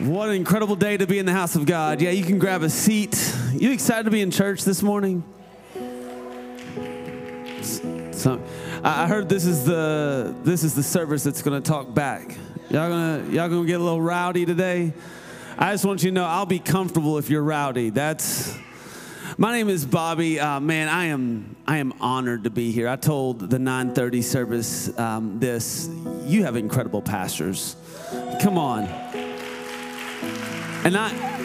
What an incredible day to be in the house of God. Yeah, you can grab a seat. You excited to be in church this morning? So, I heard this is the this is the service that's going to talk back. Y'all gonna y'all gonna get a little rowdy today. I just want you to know I'll be comfortable if you're rowdy. That's my name is Bobby. Uh, man, I am I am honored to be here. I told the 9:30 service um, this. You have incredible pastors. Come on. And I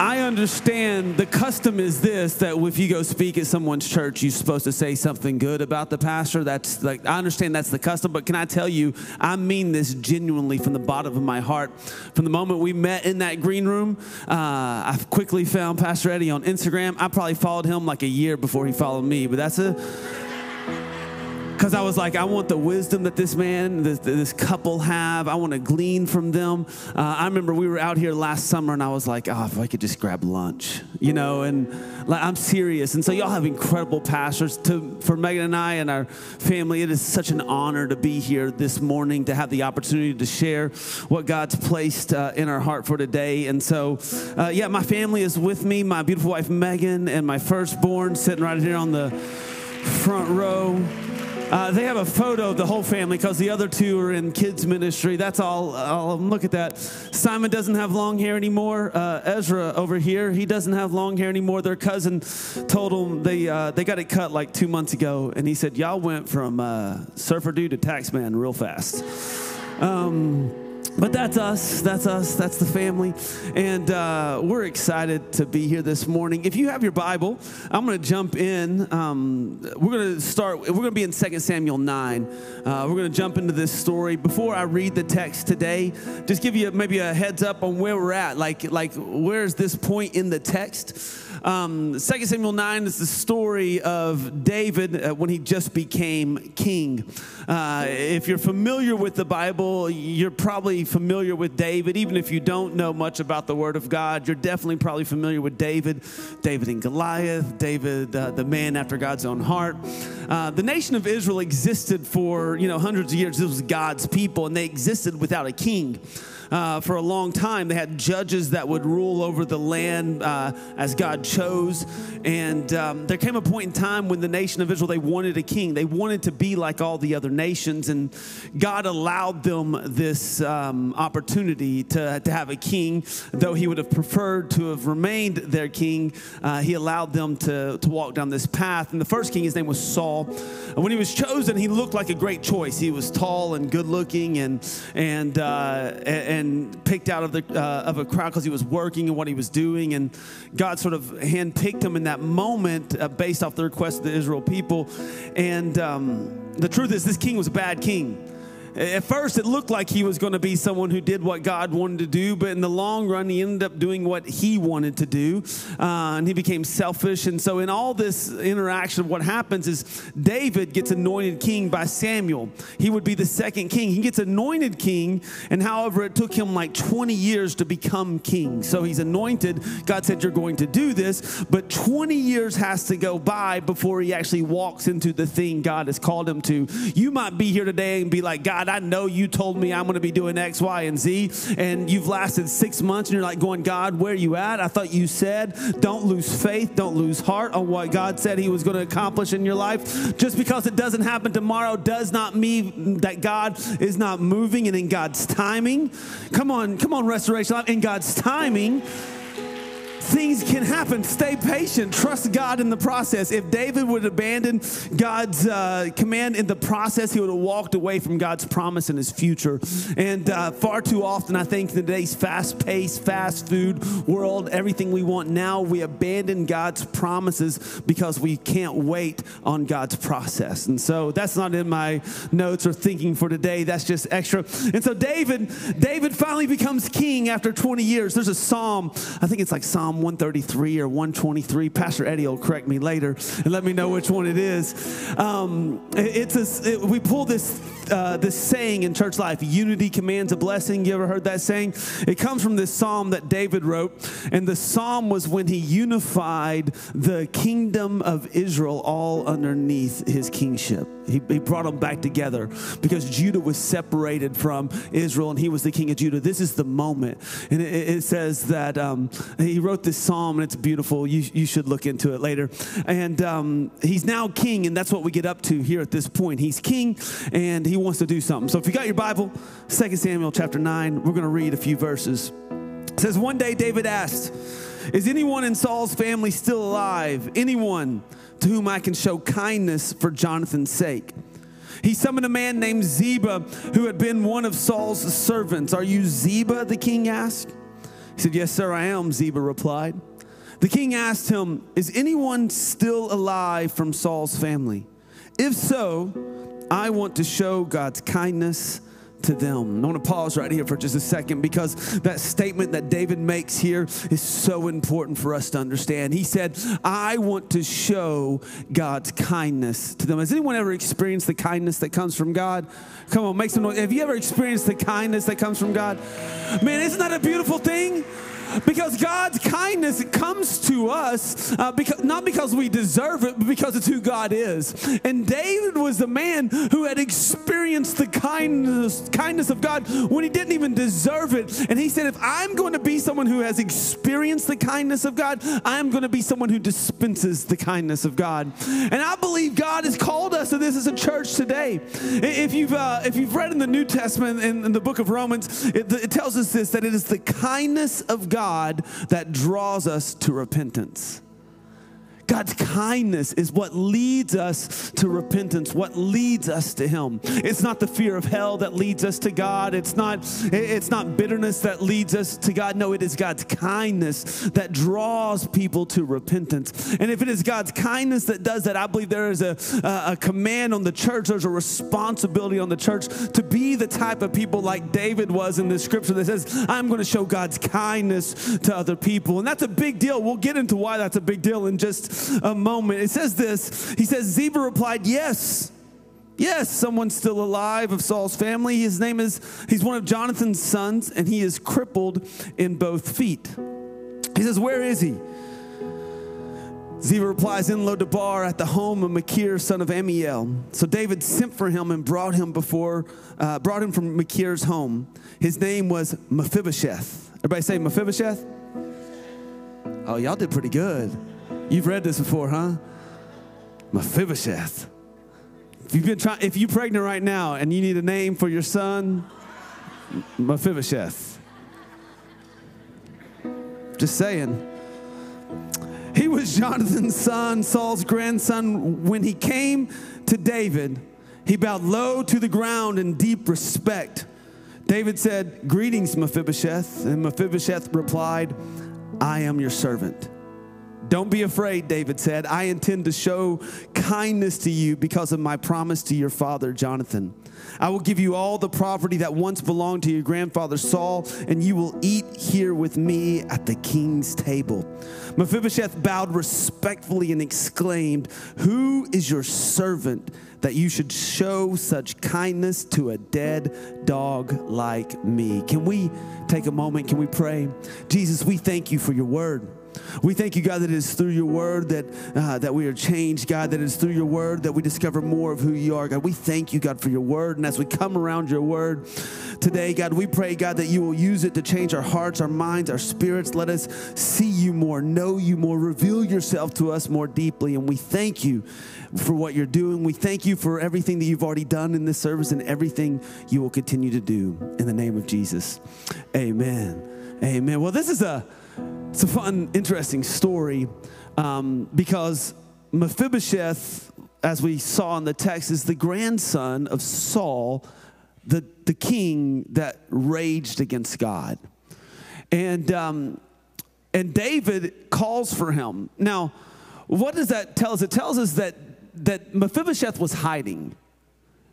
I understand the custom is this that if you go speak at someone's church, you're supposed to say something good about the pastor. That's like, I understand that's the custom, but can I tell you, I mean this genuinely from the bottom of my heart. From the moment we met in that green room, uh, I quickly found Pastor Eddie on Instagram. I probably followed him like a year before he followed me, but that's a because I was like, I want the wisdom that this man, this, this couple have. I want to glean from them. Uh, I remember we were out here last summer, and I was like, oh, if I could just grab lunch, you know. And like, I'm serious. And so y'all have incredible pastors. To for Megan and I and our family, it is such an honor to be here this morning to have the opportunity to share what God's placed uh, in our heart for today. And so, uh, yeah, my family is with me. My beautiful wife Megan and my firstborn sitting right here on the front row. Uh, they have a photo of the whole family because the other two are in kids ministry. That's all. I'll look at that. Simon doesn't have long hair anymore. Uh, Ezra over here, he doesn't have long hair anymore. Their cousin told him they uh, they got it cut like two months ago, and he said, "Y'all went from uh, surfer dude to taxman real fast." Um, but that's us. That's us. That's the family. And uh, we're excited to be here this morning. If you have your Bible, I'm going to jump in. Um, we're going to start, we're going to be in 2 Samuel 9. Uh, we're going to jump into this story. Before I read the text today, just give you maybe a heads up on where we're at. Like, like where's this point in the text? Um, 2 Samuel 9 is the story of David uh, when he just became king. Uh, if you're familiar with the Bible, you're probably familiar with David. Even if you don't know much about the Word of God, you're definitely probably familiar with David, David and Goliath, David, uh, the man after God's own heart. Uh, the nation of Israel existed for you know hundreds of years. This was God's people, and they existed without a king uh, for a long time. They had judges that would rule over the land uh, as God chose. And um, there came a point in time when the nation of Israel, they wanted a king. They wanted to be like all the other nations. And God allowed them this um, opportunity to, to have a king, though he would have preferred to have remained their king. Uh, he allowed them to, to walk down this path. And the first king, his name was Saul. And when he was chosen, he looked like a great choice. He was tall and good looking and, and, uh, and and picked out of the uh, of a crowd because he was working and what he was doing, and God sort of handpicked him in that moment uh, based off the request of the Israel people. And um, the truth is, this king was a bad king. At first, it looked like he was going to be someone who did what God wanted to do, but in the long run, he ended up doing what he wanted to do, uh, and he became selfish. And so, in all this interaction, what happens is David gets anointed king by Samuel. He would be the second king. He gets anointed king, and however, it took him like 20 years to become king. So, he's anointed. God said, You're going to do this, but 20 years has to go by before he actually walks into the thing God has called him to. You might be here today and be like, God, God, I know you told me I'm going to be doing X, Y, and Z, and you've lasted six months and you're like going, God, where are you at? I thought you said don't lose faith, don't lose heart on what God said He was going to accomplish in your life. Just because it doesn't happen tomorrow does not mean that God is not moving and in God's timing. Come on, come on, restoration. In God's timing, things can happen. Stay patient. Trust God in the process. If David would abandon God's uh, command in the process, he would have walked away from God's promise in his future. And uh, far too often, I think in today's fast paced, fast food world, everything we want now, we abandon God's promises because we can't wait on God's process. And so that's not in my notes or thinking for today. That's just extra. And so David, David finally becomes king after 20 years. There's a psalm, I think it's like Psalm 133 or 123. Pastor Eddie will correct me later and let me know which one it is. Um, it's a, it, we pull this uh, this saying in church life unity commands a blessing. You ever heard that saying? It comes from this psalm that David wrote. And the psalm was when he unified the kingdom of Israel all underneath his kingship. He, he brought them back together because Judah was separated from Israel and he was the king of Judah. This is the moment. And it, it says that um, he wrote this psalm and it's beautiful. You, you should look into it later. And um, he's now king, and that's what we get up to here at this point. He's king and he wants to do something. So if you got your Bible, 2 Samuel chapter 9, we're going to read a few verses. It says, One day David asked, Is anyone in Saul's family still alive? Anyone? to whom I can show kindness for Jonathan's sake. He summoned a man named Ziba who had been one of Saul's servants. Are you Ziba? the king asked. He said, Yes, sir, I am, Ziba replied. The king asked him, Is anyone still alive from Saul's family? If so, I want to show God's kindness to them. I want to pause right here for just a second because that statement that David makes here is so important for us to understand. He said, I want to show God's kindness to them. Has anyone ever experienced the kindness that comes from God? Come on, make some noise. Have you ever experienced the kindness that comes from God? Man, isn't that a beautiful thing? Because God's kindness comes to us uh, because, not because we deserve it, but because it's who God is. And David was the man who had experienced the kindness, kindness of God when he didn't even deserve it. And he said, If I'm going to be someone who has experienced the kindness of God, I'm going to be someone who dispenses the kindness of God. And I believe God has called us to this as a church today. If you've, uh, if you've read in the New Testament, in, in the book of Romans, it, it tells us this that it is the kindness of God God that draws us to repentance. God's kindness is what leads us to repentance, what leads us to Him. It's not the fear of hell that leads us to God. It's not, it's not bitterness that leads us to God. No, it is God's kindness that draws people to repentance. And if it is God's kindness that does that, I believe there is a, a, a command on the church, there's a responsibility on the church to be the type of people like David was in the scripture that says, I'm going to show God's kindness to other people. And that's a big deal. We'll get into why that's a big deal in just a moment. It says this He says, Ziba replied, Yes. Yes, someone's still alive of Saul's family. His name is, he's one of Jonathan's sons, and he is crippled in both feet. He says, Where is he? Ziba replies, In Lodabar at the home of Machir, son of Ammiel. So David sent for him and brought him before, uh, brought him from Machir's home. His name was Mephibosheth. Everybody say Mephibosheth? Oh, y'all did pretty good. You've read this before, huh? Mephibosheth. If you've been trying, if you're pregnant right now and you need a name for your son, Mephibosheth. Just saying. He was Jonathan's son, Saul's grandson. When he came to David, he bowed low to the ground in deep respect. David said, Greetings, Mephibosheth. And Mephibosheth replied, I am your servant. Don't be afraid, David said. I intend to show kindness to you because of my promise to your father, Jonathan. I will give you all the property that once belonged to your grandfather Saul, and you will eat here with me at the king's table. Mephibosheth bowed respectfully and exclaimed, Who is your servant that you should show such kindness to a dead dog like me? Can we take a moment? Can we pray? Jesus, we thank you for your word. We thank you, God, that it is through your word that, uh, that we are changed, God, that it is through your word that we discover more of who you are, God. We thank you, God, for your word. And as we come around your word today, God, we pray, God, that you will use it to change our hearts, our minds, our spirits. Let us see you more, know you more, reveal yourself to us more deeply. And we thank you for what you're doing. We thank you for everything that you've already done in this service and everything you will continue to do. In the name of Jesus, amen. Amen. Well, this is a it's a fun, interesting story um, because Mephibosheth, as we saw in the text, is the grandson of Saul, the, the king that raged against God. And, um, and David calls for him. Now, what does that tell us? It tells us that, that Mephibosheth was hiding.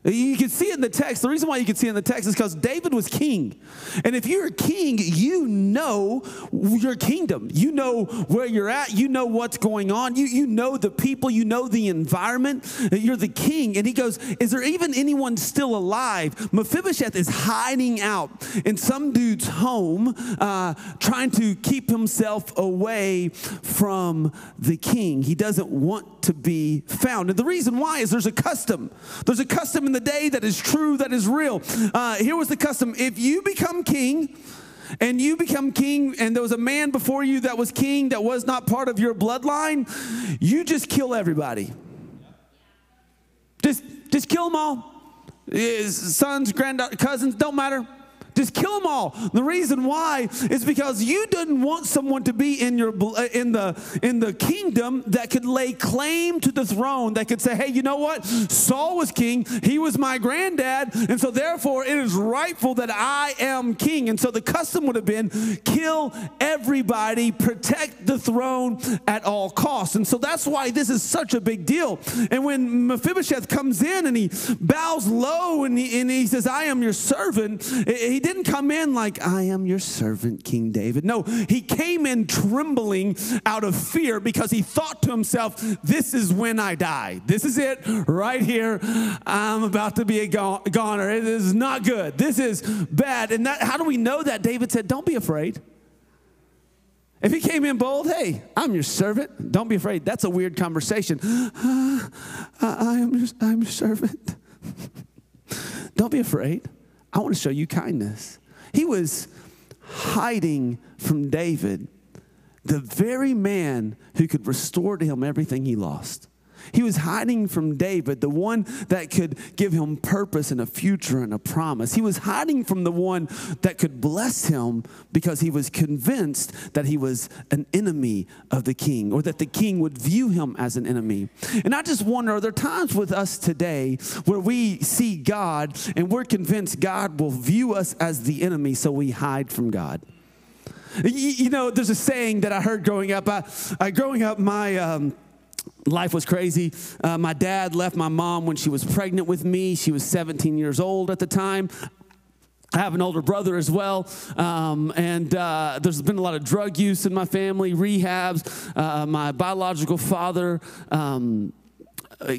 You can see it in the text. The reason why you can see it in the text is because David was king. And if you're a king, you know your kingdom. You know where you're at. You know what's going on. You, you know the people. You know the environment. You're the king. And he goes, Is there even anyone still alive? Mephibosheth is hiding out in some dude's home, uh, trying to keep himself away from the king. He doesn't want to be found. And the reason why is there's a custom. There's a custom in the day that is true, that is real. Uh, here was the custom if you become king, and you become king, and there was a man before you that was king that was not part of your bloodline, you just kill everybody. Just, just kill them all. His sons, grand cousins, don't matter. Just kill them all. The reason why is because you didn't want someone to be in your uh, in the in the kingdom that could lay claim to the throne. That could say, "Hey, you know what? Saul was king. He was my granddad, and so therefore it is rightful that I am king." And so the custom would have been kill everybody, protect the throne at all costs. And so that's why this is such a big deal. And when Mephibosheth comes in and he bows low and he, and he says, "I am your servant," he didn't come in like, I am your servant, King David. No, he came in trembling out of fear because he thought to himself, This is when I die. This is it right here. I'm about to be a goner. It is not good. This is bad. And that, how do we know that? David said, Don't be afraid. If he came in bold, hey, I'm your servant. Don't be afraid. That's a weird conversation. Uh, I am your, I'm your servant. Don't be afraid. I want to show you kindness. He was hiding from David, the very man who could restore to him everything he lost. He was hiding from David, the one that could give him purpose and a future and a promise. He was hiding from the one that could bless him because he was convinced that he was an enemy of the king or that the king would view him as an enemy. And I just wonder are there times with us today where we see God and we're convinced God will view us as the enemy, so we hide from God? You, know, there's a saying that I heard growing up. I, I growing up, my um, life was crazy. Uh, my dad left my mom when she was pregnant with me. She was 17 years old at the time. I have an older brother as well, um, and uh, there's been a lot of drug use in my family, rehabs. Uh, my biological father um,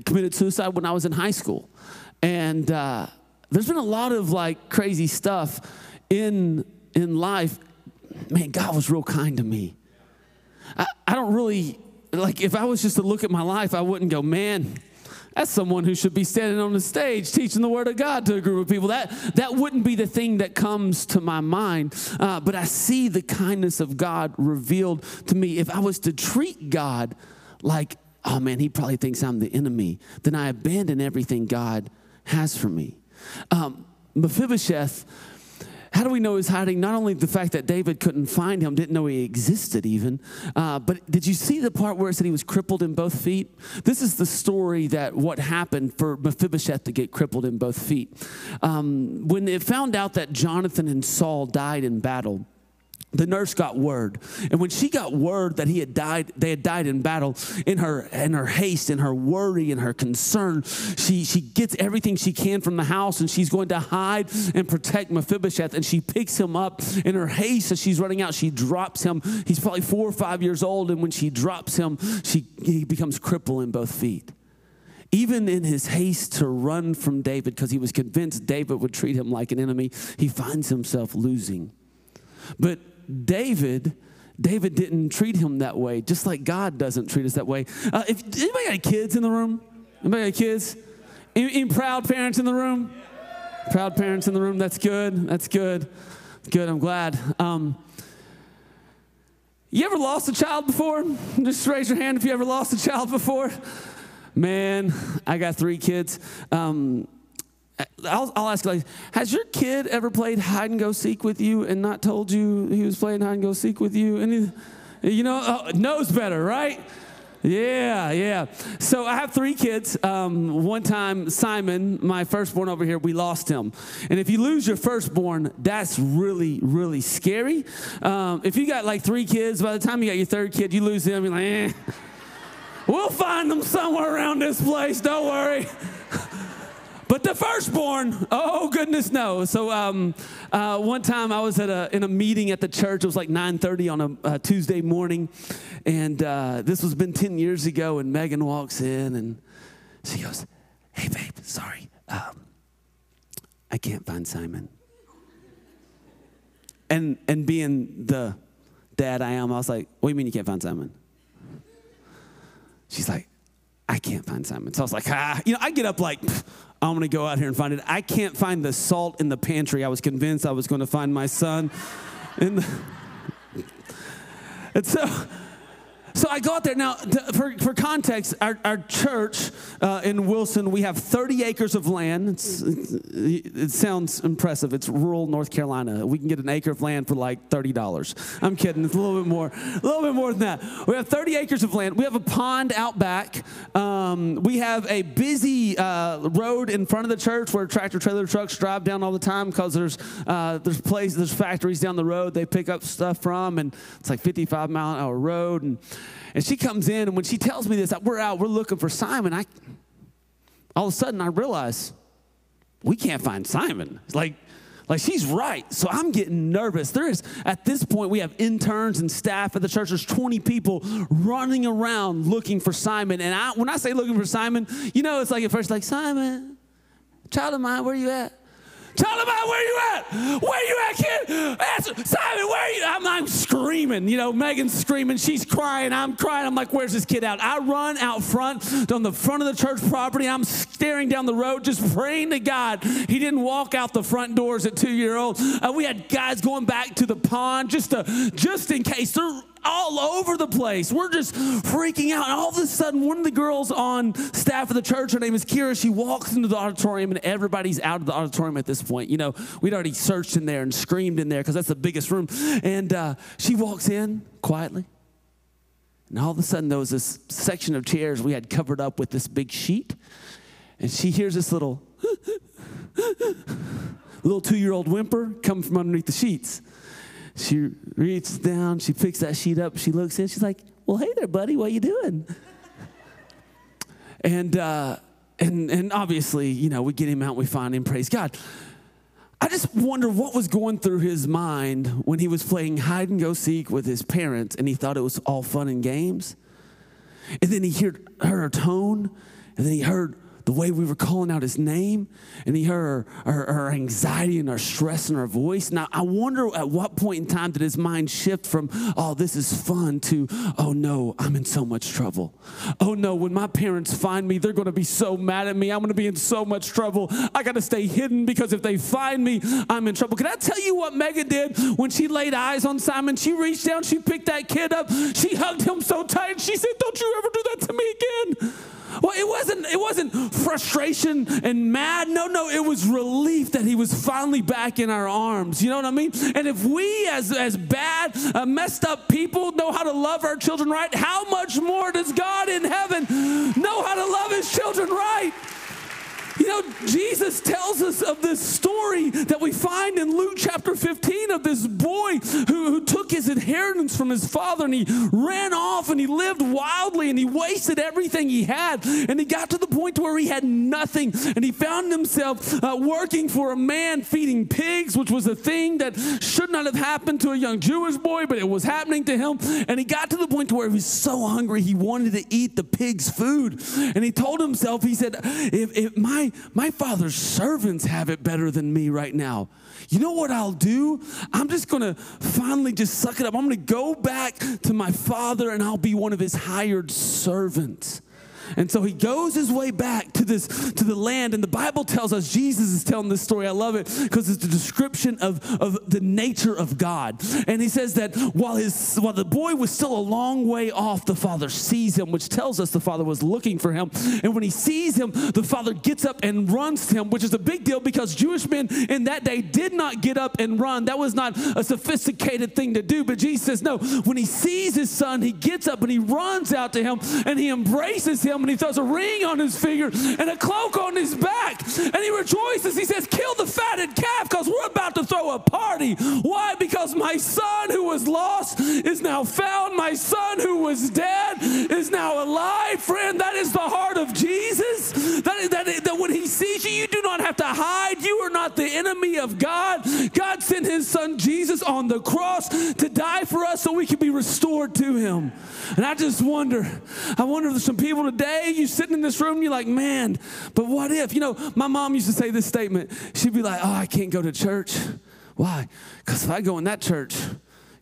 committed suicide when I was in high school, and uh, there's been a lot of like crazy stuff in in life. Man, God was real kind to me. I, I don't really like if I was just to look at my life, I wouldn't go, man, that's someone who should be standing on the stage teaching the word of God to a group of people. That that wouldn't be the thing that comes to my mind. Uh, but I see the kindness of God revealed to me. If I was to treat God like, oh man, he probably thinks I'm the enemy, then I abandon everything God has for me. Um, Mephibosheth how do we know he's hiding? Not only the fact that David couldn't find him, didn't know he existed even, uh, but did you see the part where it said he was crippled in both feet? This is the story that what happened for Mephibosheth to get crippled in both feet. Um, when it found out that Jonathan and Saul died in battle, the nurse got word. And when she got word that he had died they had died in battle in her in her haste in her worry and her concern she she gets everything she can from the house and she's going to hide and protect mephibosheth. And she picks him up in her haste as she's running out. She drops him. He's probably four or five years old. And when she drops him she he becomes crippled in both feet. Even in his haste to run from david because he was convinced david would treat him like an enemy he finds himself losing but David, David didn't treat him that way, just like God doesn't treat us that way. Uh, if anybody got kids in the room? Anybody got kids? Any, any proud parents in the room? Proud parents in the room. That's good. That's good. Good. I'm glad. Um, you ever lost a child before? Just raise your hand if you ever lost a child before. Man, I got three kids. Um, I'll, I'll, ask like, has your kid ever played hide and go seek with you and not told you he was playing hide and go seek with you? And he, you know, oh, knows better, right? Yeah, yeah. So I have three kids. Um, one time, Simon, my firstborn over here, we lost him. And if you lose your firstborn, that's really, really scary. Um, if you got like three kids, by the time you got your third kid, you lose him, you're like, eh. We'll find them somewhere around this place, don't worry. But the firstborn, oh goodness no. So um, uh, one time I was at a, in a meeting at the church. It was like 9:30 on a, a Tuesday morning, and uh, this was been 10 years ago. And Megan walks in and she goes, "Hey babe, sorry, um, I can't find Simon." And and being the dad I am, I was like, "What do you mean you can't find Simon?" She's like, I can't find Simon. So I was like, ah, you know, I get up like, I'm gonna go out here and find it. I can't find the salt in the pantry. I was convinced I was gonna find my son. The, and so, so I go out there. Now, for, for context, our, our church uh, in Wilson, we have 30 acres of land. It's, it sounds impressive. It's rural North Carolina. We can get an acre of land for like $30. I'm kidding. It's a little bit more. A little bit more than that. We have 30 acres of land. We have a pond out back. Um, we have a busy uh, road in front of the church where tractor trailer trucks drive down all the time because there's uh, there's places, there's factories down the road they pick up stuff from, and it's like 55 mile an hour road and and she comes in, and when she tells me this, we're out, we're looking for Simon. I, all of a sudden, I realize we can't find Simon. It's like, like she's right. So I'm getting nervous. There is, at this point, we have interns and staff at the church. There's 20 people running around looking for Simon. And I, when I say looking for Simon, you know, it's like at first, like, Simon, child of mine, where are you at? Tell them out where you at. Where you at, kid? Answer. Simon, where you? I'm, I'm screaming. You know, Megan's screaming. She's crying. I'm crying. I'm like, where's this kid out? I run out front on the front of the church property. I'm staring down the road, just praying to God. He didn't walk out the front doors at two year old. Uh, we had guys going back to the pond just to, just in case. They're all over the place. We're just freaking out. And all of a sudden, one of the girls on staff of the church, her name is Kira, she walks into the auditorium and everybody's out of the auditorium at this point. You know, we'd already searched in there and screamed in there because that's the biggest room. And uh, she walks in quietly. And all of a sudden, there was this section of chairs we had covered up with this big sheet. And she hears this little, little two year old whimper come from underneath the sheets. She reaches down, she picks that sheet up, she looks in, she's like, Well, hey there, buddy, what are you doing? and uh, and and obviously, you know, we get him out, we find him, praise God. I just wonder what was going through his mind when he was playing hide and go seek with his parents and he thought it was all fun and games. And then he heard, heard her tone, and then he heard the way we were calling out his name, and he heard our, our, our, anxiety and our stress in our voice. Now, I wonder at what point in time did his mind shift from, oh, this is fun, to, oh no, I'm in so much trouble. Oh no, when my parents find me, they're gonna be so mad at me. I'm gonna be in so much trouble. I gotta stay hidden because if they find me, I'm in trouble. Can I tell you what Megan did when she laid eyes on Simon? She reached down, she picked that kid up, she hugged him so tight, she said, Don't you ever do that to me again. Well, it wasn't, it wasn't frustration and mad. No, no, it was relief that he was finally back in our arms. You know what I mean? And if we, as, as bad, uh, messed up people, know how to love our children right, how much more does God in heaven know how to love his children right? You know, Jesus tells us of this story that we find in Luke chapter 15 of this boy who, who took his inheritance from his father and he ran off and he lived wildly and he wasted everything he had. And he got to the point where he had nothing and he found himself uh, working for a man feeding pigs, which was a thing that should not have happened to a young Jewish boy, but it was happening to him. And he got to the point where he was so hungry he wanted to eat the pig's food. And he told himself, he said, if, if my my, father's servants have it better than me right now. You know what I'll do? I'm just gonna finally just suck it up. I'm gonna go back to my father and I'll be one of his hired servants. And so he goes his way back to this to the land, and the Bible tells us Jesus is telling this story. I love it because it's a description of, of the nature of God. And he says that while his while the boy was still a long way off, the father sees him, which tells us the father was looking for him. And when he sees him, the father gets up and runs to him, which is a big deal because Jewish men in that day did not get up and run. That was not a sophisticated thing to do. But Jesus says, no, when he sees his son, he gets up and he runs out to him and he embraces him and he throws a ring on his finger and a cloak on his back. And he rejoices. He says, Kill the fatted calf because we're about to throw a party. Why? Because my son who was lost is now found. My son who was dead is now alive. Friend, that is the heart of Jesus. That, that, that that when he sees you, you do not have to hide. You are not the enemy of God. God sent his son Jesus on the cross to die for us so we can be restored to him. And I just wonder, I wonder if there's some people today, you sitting in this room, you're like, man, but what if? You know, my mom used to say this statement. She'd be like, oh, I can't go to church. Why? Because if I go in that church,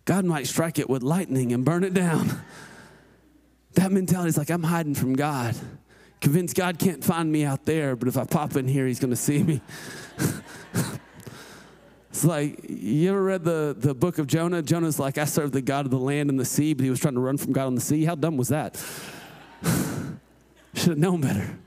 God might strike it with lightning and burn it down. That mentality is like, I'm hiding from God. Convinced God can't find me out there, but if I pop in here, He's going to see me. it's like, you ever read the, the book of Jonah? Jonah's like, I serve the God of the land and the sea, but he was trying to run from God on the sea. How dumb was that? Should have known better.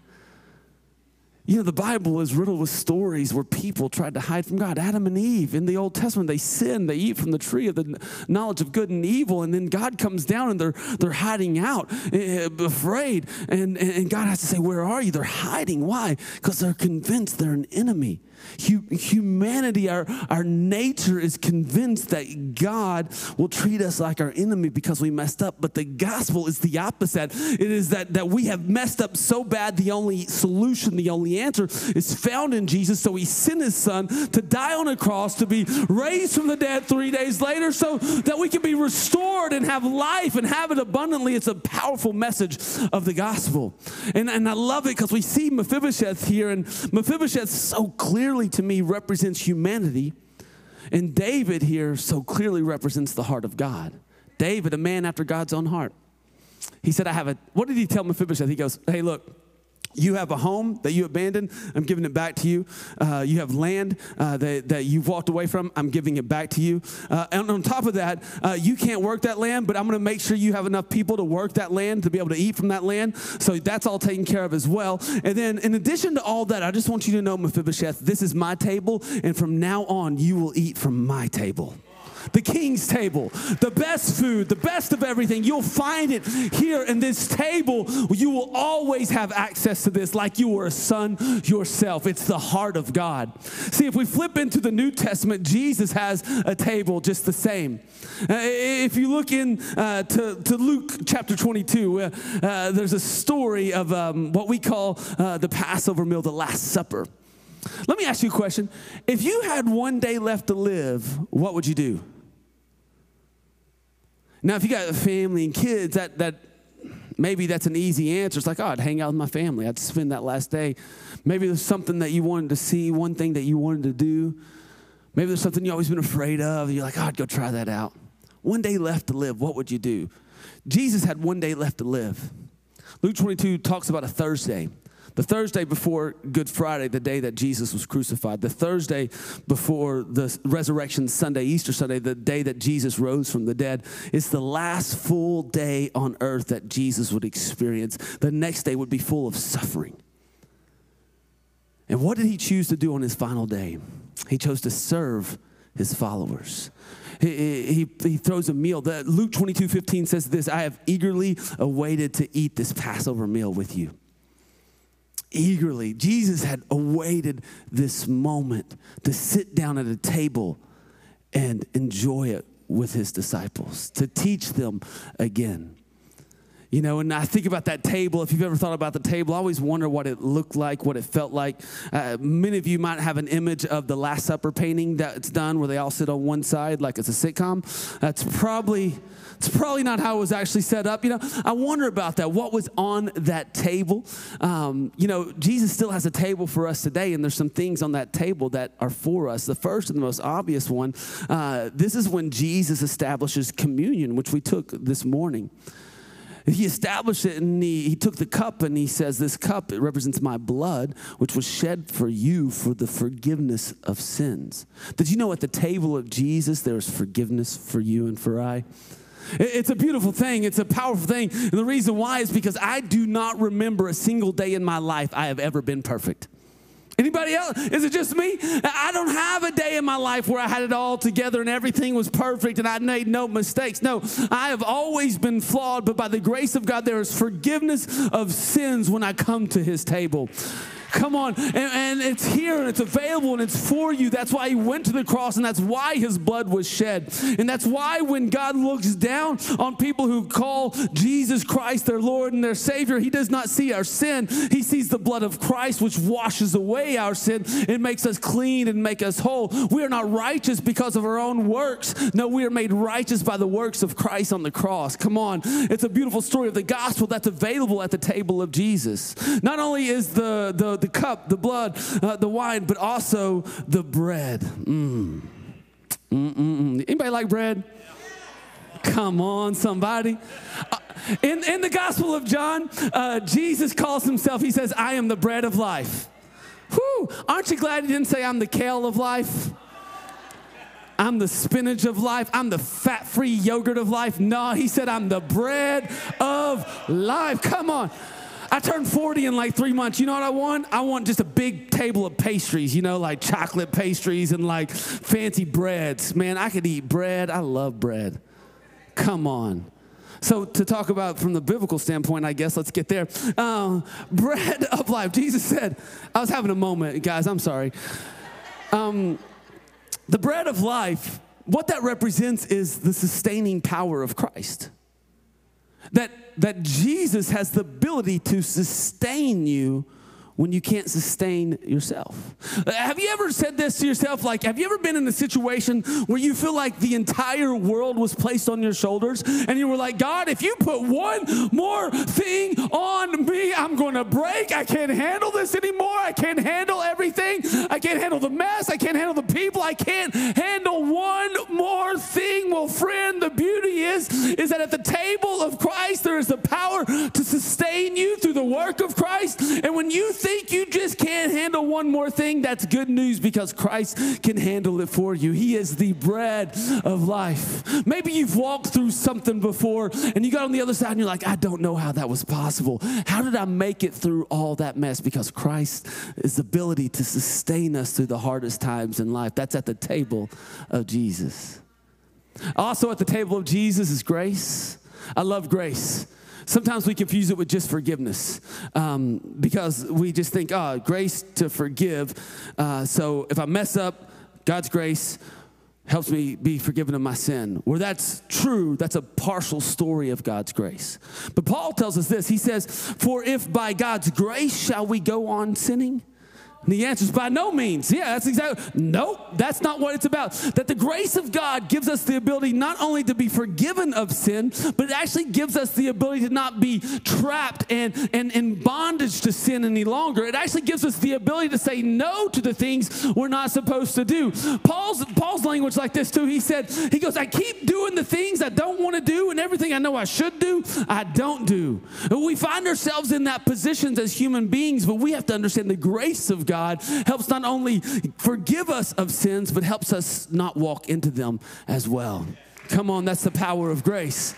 You know, the Bible is riddled with stories where people tried to hide from God. Adam and Eve in the Old Testament, they sin, they eat from the tree of the knowledge of good and evil, and then God comes down and they're, they're hiding out, uh, afraid. And, and God has to say, Where are you? They're hiding. Why? Because they're convinced they're an enemy humanity, our, our nature is convinced that God will treat us like our enemy because we messed up. But the gospel is the opposite. It is that, that we have messed up so bad, the only solution, the only answer is found in Jesus. So he sent his son to die on a cross, to be raised from the dead three days later, so that we can be restored and have life and have it abundantly. It's a powerful message of the gospel. And, and I love it because we see Mephibosheth here, and Mephibosheth so clearly clearly to me represents humanity. And David here so clearly represents the heart of God. David, a man after God's own heart. He said, I have a, what did he tell Mephibosheth? He goes, Hey, look, you have a home that you abandoned, I'm giving it back to you. Uh, you have land uh, that, that you've walked away from, I'm giving it back to you. Uh, and on top of that, uh, you can't work that land, but I'm going to make sure you have enough people to work that land to be able to eat from that land. So that's all taken care of as well. And then, in addition to all that, I just want you to know, Mephibosheth, this is my table, and from now on, you will eat from my table the king's table, the best food, the best of everything. You'll find it here in this table. You will always have access to this like you were a son yourself. It's the heart of God. See, if we flip into the New Testament, Jesus has a table just the same. Uh, if you look in uh, to, to Luke chapter 22, uh, uh there's a story of um, what we call uh, the Passover meal, the Last Supper. Let me ask you a question. If you had one day left to live, what would you do? Now, if you got a family and kids, that, that maybe that's an easy answer. It's like, oh, I'd hang out with my family. I'd spend that last day. Maybe there's something that you wanted to see, one thing that you wanted to do. Maybe there's something you've always been afraid of. You're like, oh, I'd go try that out. One day left to live, what would you do? Jesus had one day left to live. Luke 22 talks about a Thursday. The Thursday before Good Friday, the day that Jesus was crucified, the Thursday before the resurrection Sunday, Easter Sunday, the day that Jesus rose from the dead, is the last full day on earth that Jesus would experience. The next day would be full of suffering. And what did he choose to do on his final day? He chose to serve his followers. He, he, he, throws a meal. The, Luke 22 15 says this I have eagerly awaited to eat this Passover meal with you eagerly. Jesus had awaited this moment to sit down at a table and enjoy it with his disciples, to teach them again. You know, and I think about that table. If you've ever thought about the table, I always wonder what it looked like, what it felt like. Uh, many of you might have an image of the Last Supper painting that's done where they all sit on one side like it's a sitcom. That's probably it's probably not how it was actually set up. You know, I wonder about that. What was on that table? Um, you know, Jesus still has a table for us today, and there's some things on that table that are for us. The first and the most obvious one uh, this is when Jesus establishes communion, which we took this morning he established it and he, he took the cup and he says, This cup, it represents my blood, which was shed for you for the forgiveness of sins. Did you know at the table of Jesus there is forgiveness for you and for I? It's a beautiful thing. It's a powerful thing. And the reason why is because I do not remember a single day in my life I have ever been perfect. Anybody else? Is it just me? I don't have a day in my life where I had it all together and everything was perfect and I made no mistakes. No, I have always been flawed, but by the grace of God, there is forgiveness of sins when I come to his table. Come on. And, and, it's here and it's available and it's for you. That's why he went to the cross and that's why his blood was shed. And that's why when God looks down on people who call Jesus Christ their Lord and their Savior, he does not see our sin. He sees the blood of Christ, which washes away our sin and makes us clean and make us whole. We are not righteous because of our own works. No, we are made righteous by the works of Christ on the cross. Come on. It's a beautiful story of the gospel that's available at the table of Jesus. Not only is the, the, the cup, the blood, uh, the wine, but also the bread. Mm. Anybody like bread? Come on, somebody. Uh, in, in the Gospel of John, uh, Jesus calls himself, he says, I am the bread of life. Whew, aren't you glad he didn't say, I'm the kale of life? I'm the spinach of life. I'm the fat free yogurt of life. No, he said, I'm the bread of life. Come on. I turned 40 in like three months. You know what I want? I want just a big table of pastries, you know, like chocolate pastries and like fancy breads. Man, I could eat bread. I love bread. Come on. So, to talk about from the biblical standpoint, I guess, let's get there. Um, bread of life. Jesus said, I was having a moment, guys, I'm sorry. Um, the bread of life, what that represents is the sustaining power of Christ. That, that Jesus has the ability to sustain you when you can't sustain yourself. Have you ever said this to yourself? Like, have you ever been in a situation where you feel like the entire world was placed on your shoulders and you were like, God, if you put one more thing on me, I'm going to break. I can't handle this anymore. I can't handle everything. I can't handle the mess. I can't handle the people. I can't handle one more thing. Well, friend, the beauty is, is that at the table of Christ, there is the power to sustain you through the work of Christ. And when you think think you just can't handle one more thing, that's good news because Christ can handle it for you. He is the bread of life. Maybe you've walked through something before and you got on the other side and you're like, I don't know how that was possible. How did I make it through all that mess? Because Christ is ability to sustain us through the hardest times in life. That's at the table of Jesus. Also, at the table of Jesus is grace. I love grace. Sometimes we confuse it with just forgiveness um, because we just think, oh, grace to forgive. Uh, so if I mess up, God's grace helps me be forgiven of my sin. Where that's true, that's a partial story of God's grace. But Paul tells us this He says, For if by God's grace shall we go on sinning? And the answer is by no means. Yeah, that's exactly. Nope, that's not what it's about. That the grace of God gives us the ability not only to be forgiven of sin, but it actually gives us the ability to not be trapped and, and in bondage to sin any longer. It actually gives us the ability to say no to the things we're not supposed to do. Paul's Paul's language like this too. He said, he goes, I keep doing the things I don't want to do, and everything I know I should do, I don't do. And we find ourselves in that positions as human beings, but we have to understand the grace of God helps not only forgive us of sins, but helps us not walk into them as well. Come on, that's the power of grace.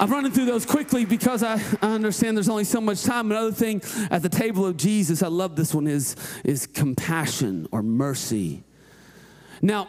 I'm running through those quickly because I, I understand there's only so much time. Another thing at the table of Jesus, I love this one, is, is compassion or mercy. Now,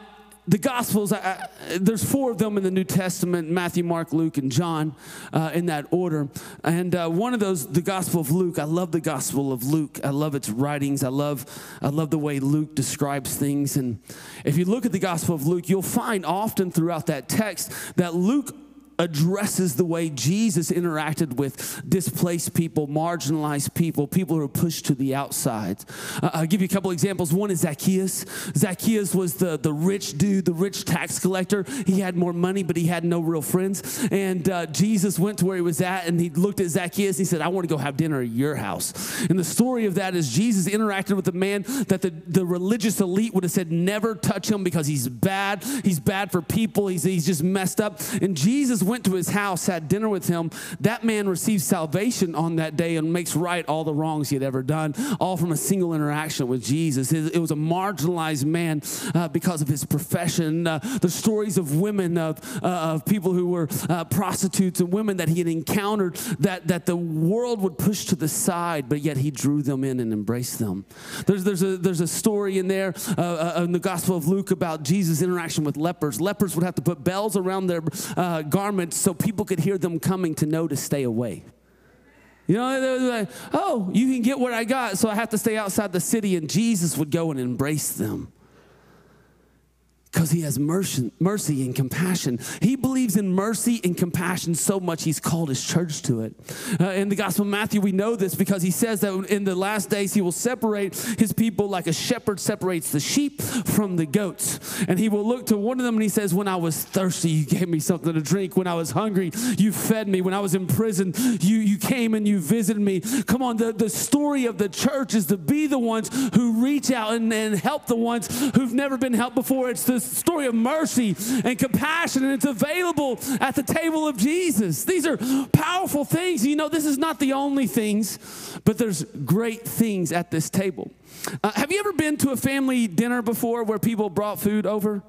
the Gospels, I, I, there's four of them in the New Testament Matthew, Mark, Luke, and John uh, in that order. And uh, one of those, the Gospel of Luke, I love the Gospel of Luke. I love its writings. I love, I love the way Luke describes things. And if you look at the Gospel of Luke, you'll find often throughout that text that Luke addresses the way Jesus interacted with displaced people, marginalized people, people who are pushed to the outside. Uh, I'll give you a couple examples. One is Zacchaeus. Zacchaeus was the, the rich dude, the rich tax collector. He had more money, but he had no real friends. And uh, Jesus went to where he was at and he looked at Zacchaeus. And he said, I want to go have dinner at your house. And the story of that is Jesus interacted with a man that the, the religious elite would have said, never touch him because he's bad. He's bad for people. He's, he's just messed up. And Jesus went to his house, had dinner with him, that man receives salvation on that day and makes right all the wrongs he had ever done, all from a single interaction with Jesus. It was a marginalized man uh, because of his profession. Uh, the stories of women, of, uh, of people who were uh, prostitutes and women that he had encountered that, that the world would push to the side, but yet he drew them in and embraced them. There's, there's, a, there's a story in there uh, in the Gospel of Luke about Jesus' interaction with lepers. Lepers would have to put bells around their garments so people could hear them coming to know to stay away. You know, they were like, oh, you can get what I got, so I have to stay outside the city. And Jesus would go and embrace them because he has mercy, mercy and compassion. He believes in mercy and compassion so much he's called his church to it. Uh, in the Gospel of Matthew, we know this because he says that in the last days he will separate his people like a shepherd separates the sheep from the goats. And he will look to one of them and he says, When I was thirsty, you gave me something to drink. When I was hungry, you fed me. When I was in prison, you, you came and you visited me. Come on, the, the story of the church is to be the ones who reach out and, and help the ones who've never been helped before. It's the story of mercy and compassion, and it's available at the table of Jesus. These are powerful things. You know, this is not the only things, but there's great things at this table. Uh, have you ever been to a family dinner before where people brought food over?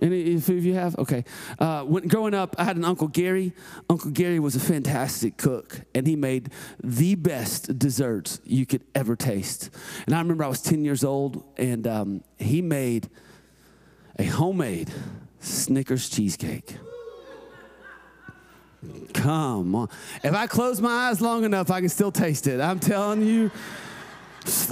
Any of you have? Okay. Uh, when, growing up, I had an Uncle Gary. Uncle Gary was a fantastic cook, and he made the best desserts you could ever taste. And I remember I was 10 years old, and um, he made a homemade Snickers cheesecake. Come on. If I close my eyes long enough, I can still taste it. I'm telling you,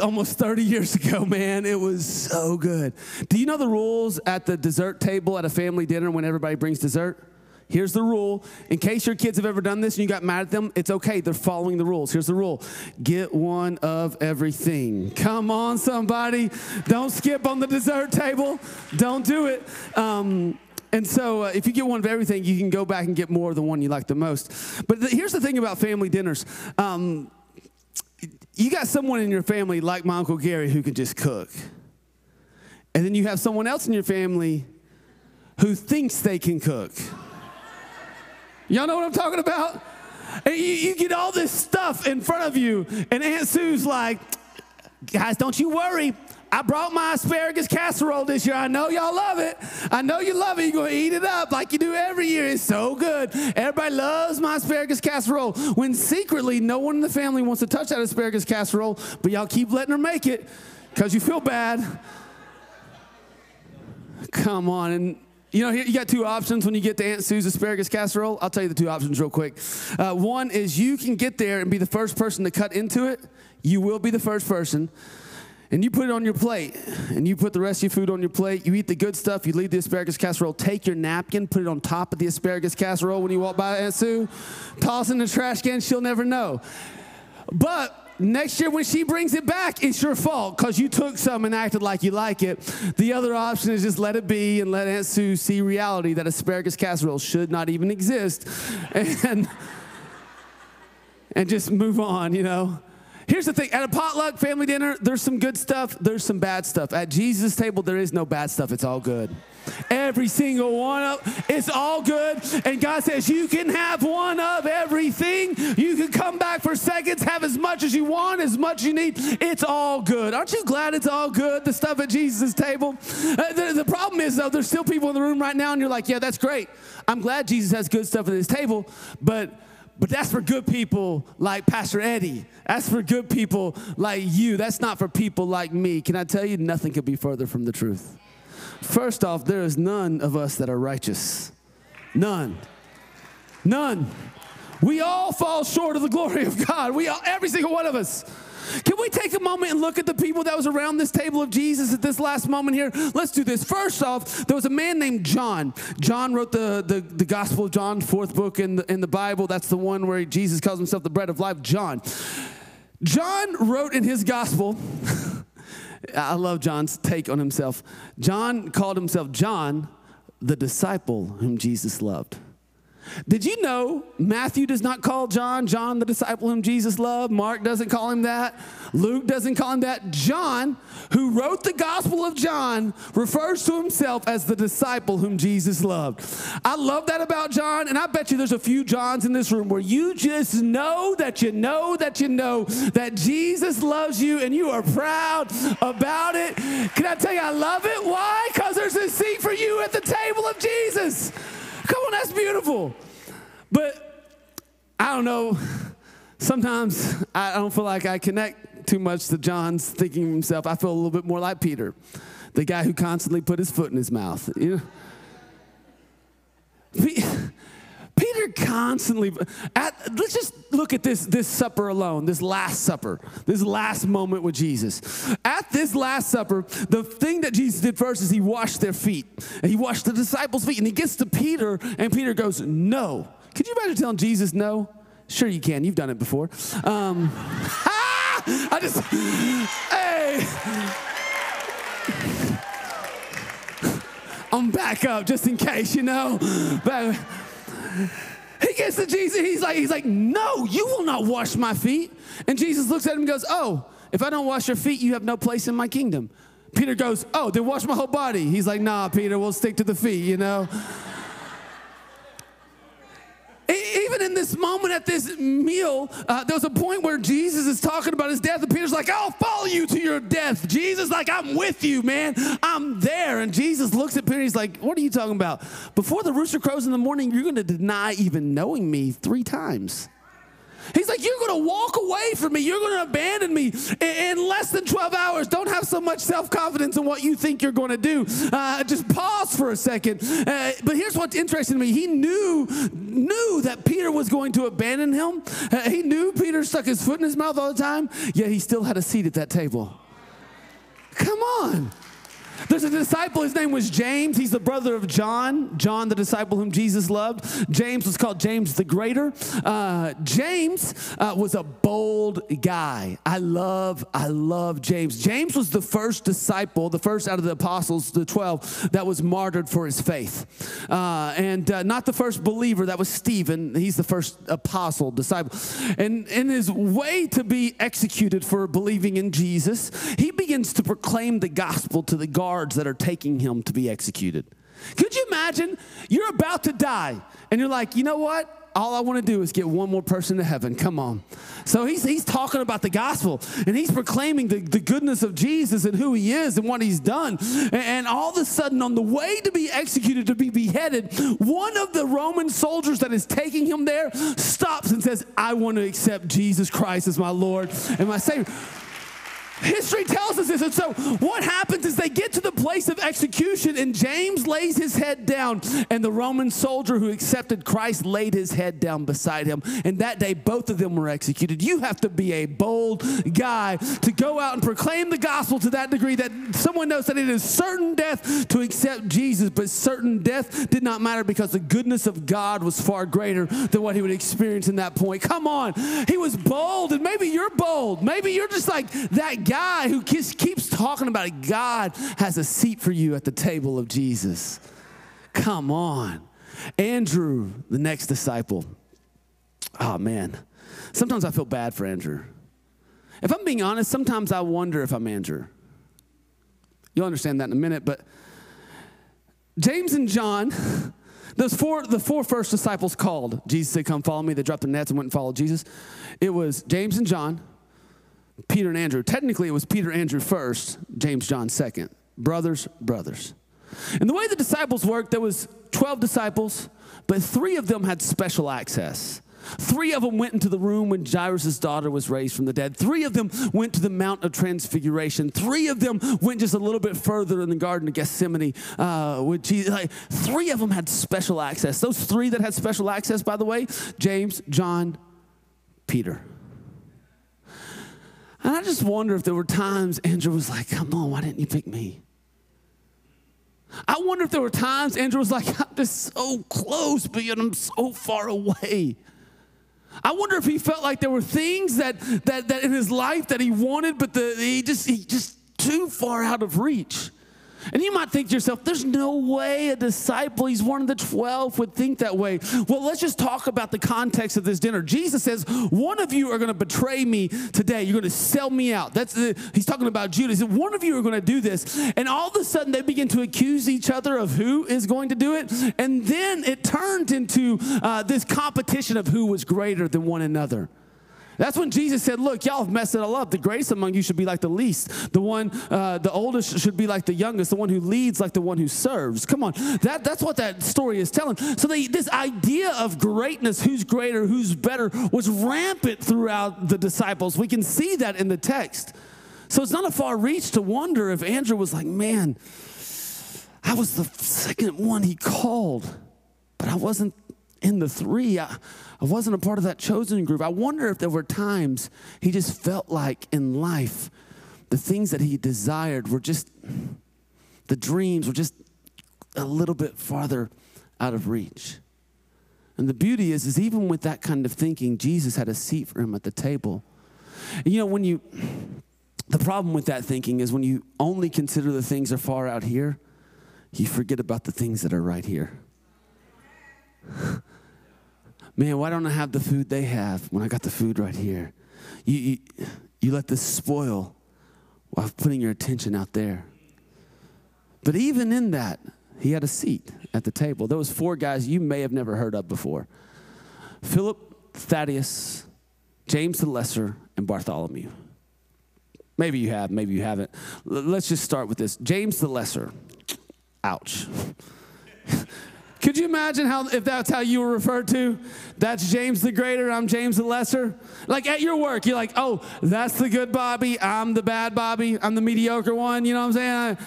almost 30 years ago, man, it was so good. Do you know the rules at the dessert table at a family dinner when everybody brings dessert? Here's the rule. In case your kids have ever done this and you got mad at them, it's okay. They're following the rules. Here's the rule get one of everything. Come on, somebody. Don't skip on the dessert table. Don't do it. Um, and so, uh, if you get one of everything, you can go back and get more of the one you like the most. But the, here's the thing about family dinners um, you got someone in your family like my Uncle Gary who can just cook. And then you have someone else in your family who thinks they can cook. Y'all know what I'm talking about? And you, you get all this stuff in front of you, and Aunt Sue's like, guys, don't you worry. I brought my asparagus casserole this year. I know y'all love it. I know you love it. You're going to eat it up like you do every year. It's so good. Everybody loves my asparagus casserole. When secretly, no one in the family wants to touch that asparagus casserole, but y'all keep letting her make it because you feel bad. Come on. And you know, you got two options when you get to Aunt Sue's asparagus casserole. I'll tell you the two options real quick. Uh, one is you can get there and be the first person to cut into it. You will be the first person. And you put it on your plate, and you put the rest of your food on your plate. You eat the good stuff. You leave the asparagus casserole. Take your napkin, put it on top of the asparagus casserole when you walk by Aunt Sue. Toss in the trash can. She'll never know. But Next year, when she brings it back, it's your fault because you took some and acted like you like it. The other option is just let it be and let Aunt Sue see reality that asparagus casserole should not even exist and, and just move on, you know. Here's the thing at a potluck family dinner, there's some good stuff, there's some bad stuff. At Jesus' table, there is no bad stuff, it's all good. Every single one of it's all good. And God says you can have one of everything. You can come back for seconds, have as much as you want, as much you need. It's all good. Aren't you glad it's all good? The stuff at Jesus' table. Uh, the, the problem is though, there's still people in the room right now, and you're like, yeah, that's great. I'm glad Jesus has good stuff at his table, but but that's for good people like Pastor Eddie. That's for good people like you. That's not for people like me. Can I tell you, nothing could be further from the truth. First off, there is none of us that are righteous. None. None. We all fall short of the glory of God. We all, every single one of us. Can we take a moment and look at the people that was around this table of Jesus at this last moment here? Let's do this. First off, there was a man named John. John wrote the, the, the Gospel of John, fourth book in the, in the Bible. That's the one where Jesus calls himself the bread of life. John. John wrote in his gospel I love John's take on himself. John called himself John, the disciple whom Jesus loved. Did you know Matthew does not call John John the disciple whom Jesus loved? Mark doesn't call him that. Luke doesn't call him that. John, who wrote the Gospel of John, refers to himself as the disciple whom Jesus loved. I love that about John, and I bet you there's a few Johns in this room where you just know that you know that you know that Jesus loves you and you are proud about it. Can I tell you I love it? Why? Because there's a seat for you at the table of Jesus. Come on, that's beautiful. But I don't know. Sometimes I don't feel like I connect too much to John's thinking himself. I feel a little bit more like Peter, the guy who constantly put his foot in his mouth. You know? Peter constantly, at, let's just look at this, this supper alone, this Last Supper, this last moment with Jesus. At this Last Supper, the thing that Jesus did first is he washed their feet. And he washed the disciples' feet. And he gets to Peter, and Peter goes, No. Could you imagine telling Jesus no? Sure, you can. You've done it before. Um, I just, hey. I'm back up just in case, you know. But he gets to Jesus. He's like, he's like, no, you will not wash my feet. And Jesus looks at him and goes, oh, if I don't wash your feet, you have no place in my kingdom. Peter goes, oh, then wash my whole body. He's like, nah, Peter, we'll stick to the feet, you know even in this moment at this meal, uh, there was a point where Jesus is talking about his death, and Peter's like, I'll follow you to your death. Jesus, like, I'm with you, man. I'm there. And Jesus looks at Peter, he's like, What are you talking about? Before the rooster crows in the morning, you're going to deny even knowing me three times. He's like, You're going to walk away from me. You're going to abandon me in, less than 12 hours. Don't have so much self confidence in what you think you're going to do. Uh, just pause for a second. Uh, but here's what's interesting to me He knew, knew that Peter was going to abandon him. Uh, he knew Peter stuck his foot in his mouth all the time, yet he still had a seat at that table. Come on. There's a disciple, his name was James. He's the brother of John, John, the disciple whom Jesus loved. James was called James the Greater. Uh, James uh, was a bold guy. I love, I love James. James was the first disciple, the first out of the apostles, the 12, that was martyred for his faith. Uh, and uh, not the first believer, that was Stephen. He's the first apostle, disciple. And in his way to be executed for believing in Jesus, he begins to proclaim the gospel to the guards guards that are taking him to be executed. Could you imagine? You're about to die, and you're like, you know what? All I want to do is get one more person to heaven. Come on. So he's, he's talking about the gospel and he's proclaiming the, the goodness of Jesus and who he is and what he's done. And, and all of a sudden, on the way to be executed, to be beheaded, one of the Roman soldiers that is taking him there stops and says, I want to accept Jesus Christ as my Lord and my Savior. History tells us this. And so what happens is they get to the place of execution, and James lays his head down, and the Roman soldier who accepted Christ laid his head down beside him. And that day, both of them were executed. You have to be a bold guy to go out and proclaim the gospel to that degree that someone knows that it is certain death to accept Jesus, but certain death did not matter because the goodness of God was far greater than what he would experience in that point. Come on. He was bold, and maybe you're bold. Maybe you're just like that guy who keeps talking about it, God has a seat for you at the table of Jesus. Come on. Andrew, the next disciple. Oh, man. Sometimes I feel bad for Andrew. If I'm being honest, sometimes I wonder if I'm Andrew. You'll understand that in a minute, but James and John, those four, the four first disciples called. Jesus said, Come follow me. They dropped their nets and went and followed Jesus. It was James and John, Peter and Andrew. Technically, it was Peter, and Andrew first, James, John second. Brothers, brothers. And the way the disciples worked, there was 12 disciples, but three of them had special access. Three of them went into the room when Jairus' daughter was raised from the dead. Three of them went to the Mount of Transfiguration. Three of them went just a little bit further in the Garden of Gethsemane. Uh, with Jesus. Like, three of them had special access. Those three that had special access, by the way, James, John, Peter. And I just wonder if there were times Andrew was like, come on, why didn't you pick me? I wonder if there were times Andrew was like, I'm just so close, but yet I'm so far away. I wonder if he felt like there were things that, that, that in his life that he wanted, but the, he just he just too far out of reach. And you might think to yourself, there's no way a disciple, he's one of the 12, would think that way. Well, let's just talk about the context of this dinner. Jesus says, One of you are going to betray me today. You're going to sell me out. That's the, He's talking about Judas. One of you are going to do this. And all of a sudden, they begin to accuse each other of who is going to do it. And then it turned into uh, this competition of who was greater than one another. That's when Jesus said, Look, y'all have messed it all up. The greatest among you should be like the least. The one, uh, the oldest should be like the youngest. The one who leads like the one who serves. Come on. That, that's what that story is telling. So they, this idea of greatness, who's greater, who's better, was rampant throughout the disciples. We can see that in the text. So it's not a far reach to wonder if Andrew was like, Man, I was the second one he called, but I wasn't in the three, I, I wasn't a part of that chosen group. I wonder if there were times he just felt like in life, the things that he desired were just, the dreams were just a little bit farther out of reach. And the beauty is, is even with that kind of thinking, Jesus had a seat for him at the table. And you know, when you, the problem with that thinking is when you only consider the things are far out here, you forget about the things that are right here. Man, why don't I have the food they have when I got the food right here? You, you, you let this spoil while putting your attention out there. But even in that, he had a seat at the table. There was four guys you may have never heard of before. Philip, Thaddeus, James the Lesser, and Bartholomew. Maybe you have, maybe you haven't. L- let's just start with this. James the Lesser. Ouch. Could you imagine how if that's how you were referred to? That's James the Greater, I'm James the Lesser. Like at your work, you're like, oh, that's the good Bobby, I'm the bad Bobby, I'm the mediocre one, you know what I'm saying?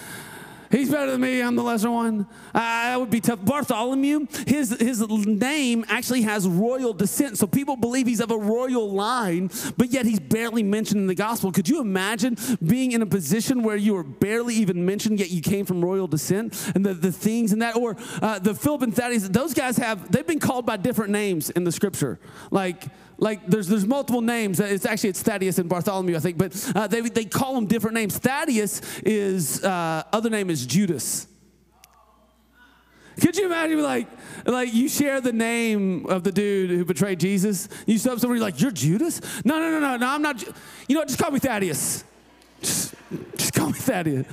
He's better than me. I'm the lesser one. Uh, that would be tough. Bartholomew, his, his name actually has royal descent. So people believe he's of a royal line, but yet he's barely mentioned in the gospel. Could you imagine being in a position where you were barely even mentioned, yet you came from royal descent and the, the things and that? Or uh, the Philip and Thaddeus, those guys have, they've been called by different names in the scripture. Like, like there's there's multiple names. It's actually it's Thaddeus and Bartholomew, I think, but uh, they they call them different names. Thaddeus is uh, other name is Judas. Could you imagine like like you share the name of the dude who betrayed Jesus? You saw somebody like you're Judas? No no no no no I'm not. You know? Just call me Thaddeus. Just, just call me Thaddeus.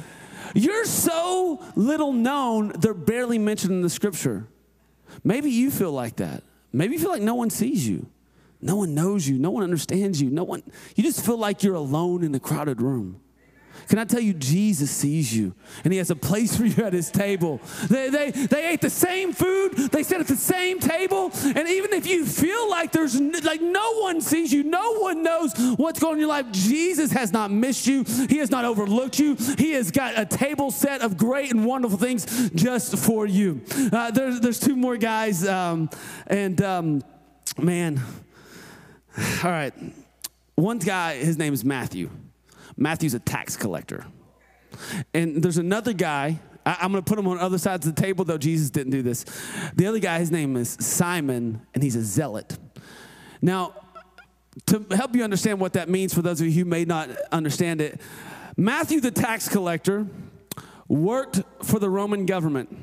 You're so little known, they're barely mentioned in the scripture. Maybe you feel like that. Maybe you feel like no one sees you. No one knows you. No one understands you. No one, you just feel like you're alone in a crowded room. Can I tell you, Jesus sees you and He has a place for you at His table. They, they, they ate the same food, they sat at the same table, and even if you feel like there's like no one sees you, no one knows what's going on in your life, Jesus has not missed you, He has not overlooked you. He has got a table set of great and wonderful things just for you. Uh, there's, there's two more guys, um, and um, man, all right. One guy, his name is Matthew. Matthew's a tax collector. And there's another guy, I, am going to put him on other sides of the table, though Jesus didn't do this. The other guy, his name is Simon, and he's a zealot. Now, to help you understand what that means for those of you who may not understand it, Matthew, the tax collector, worked for the Roman government.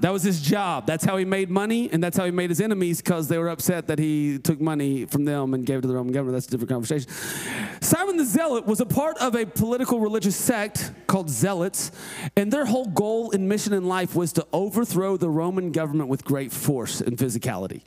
That was his job. That's how he made money, and that's how he made his enemies because they were upset that he took money from them and gave it to the Roman government. That's a different conversation. Simon the Zealot was a part of a political religious sect called Zealots, and their whole goal and mission in life was to overthrow the Roman government with great force and physicality.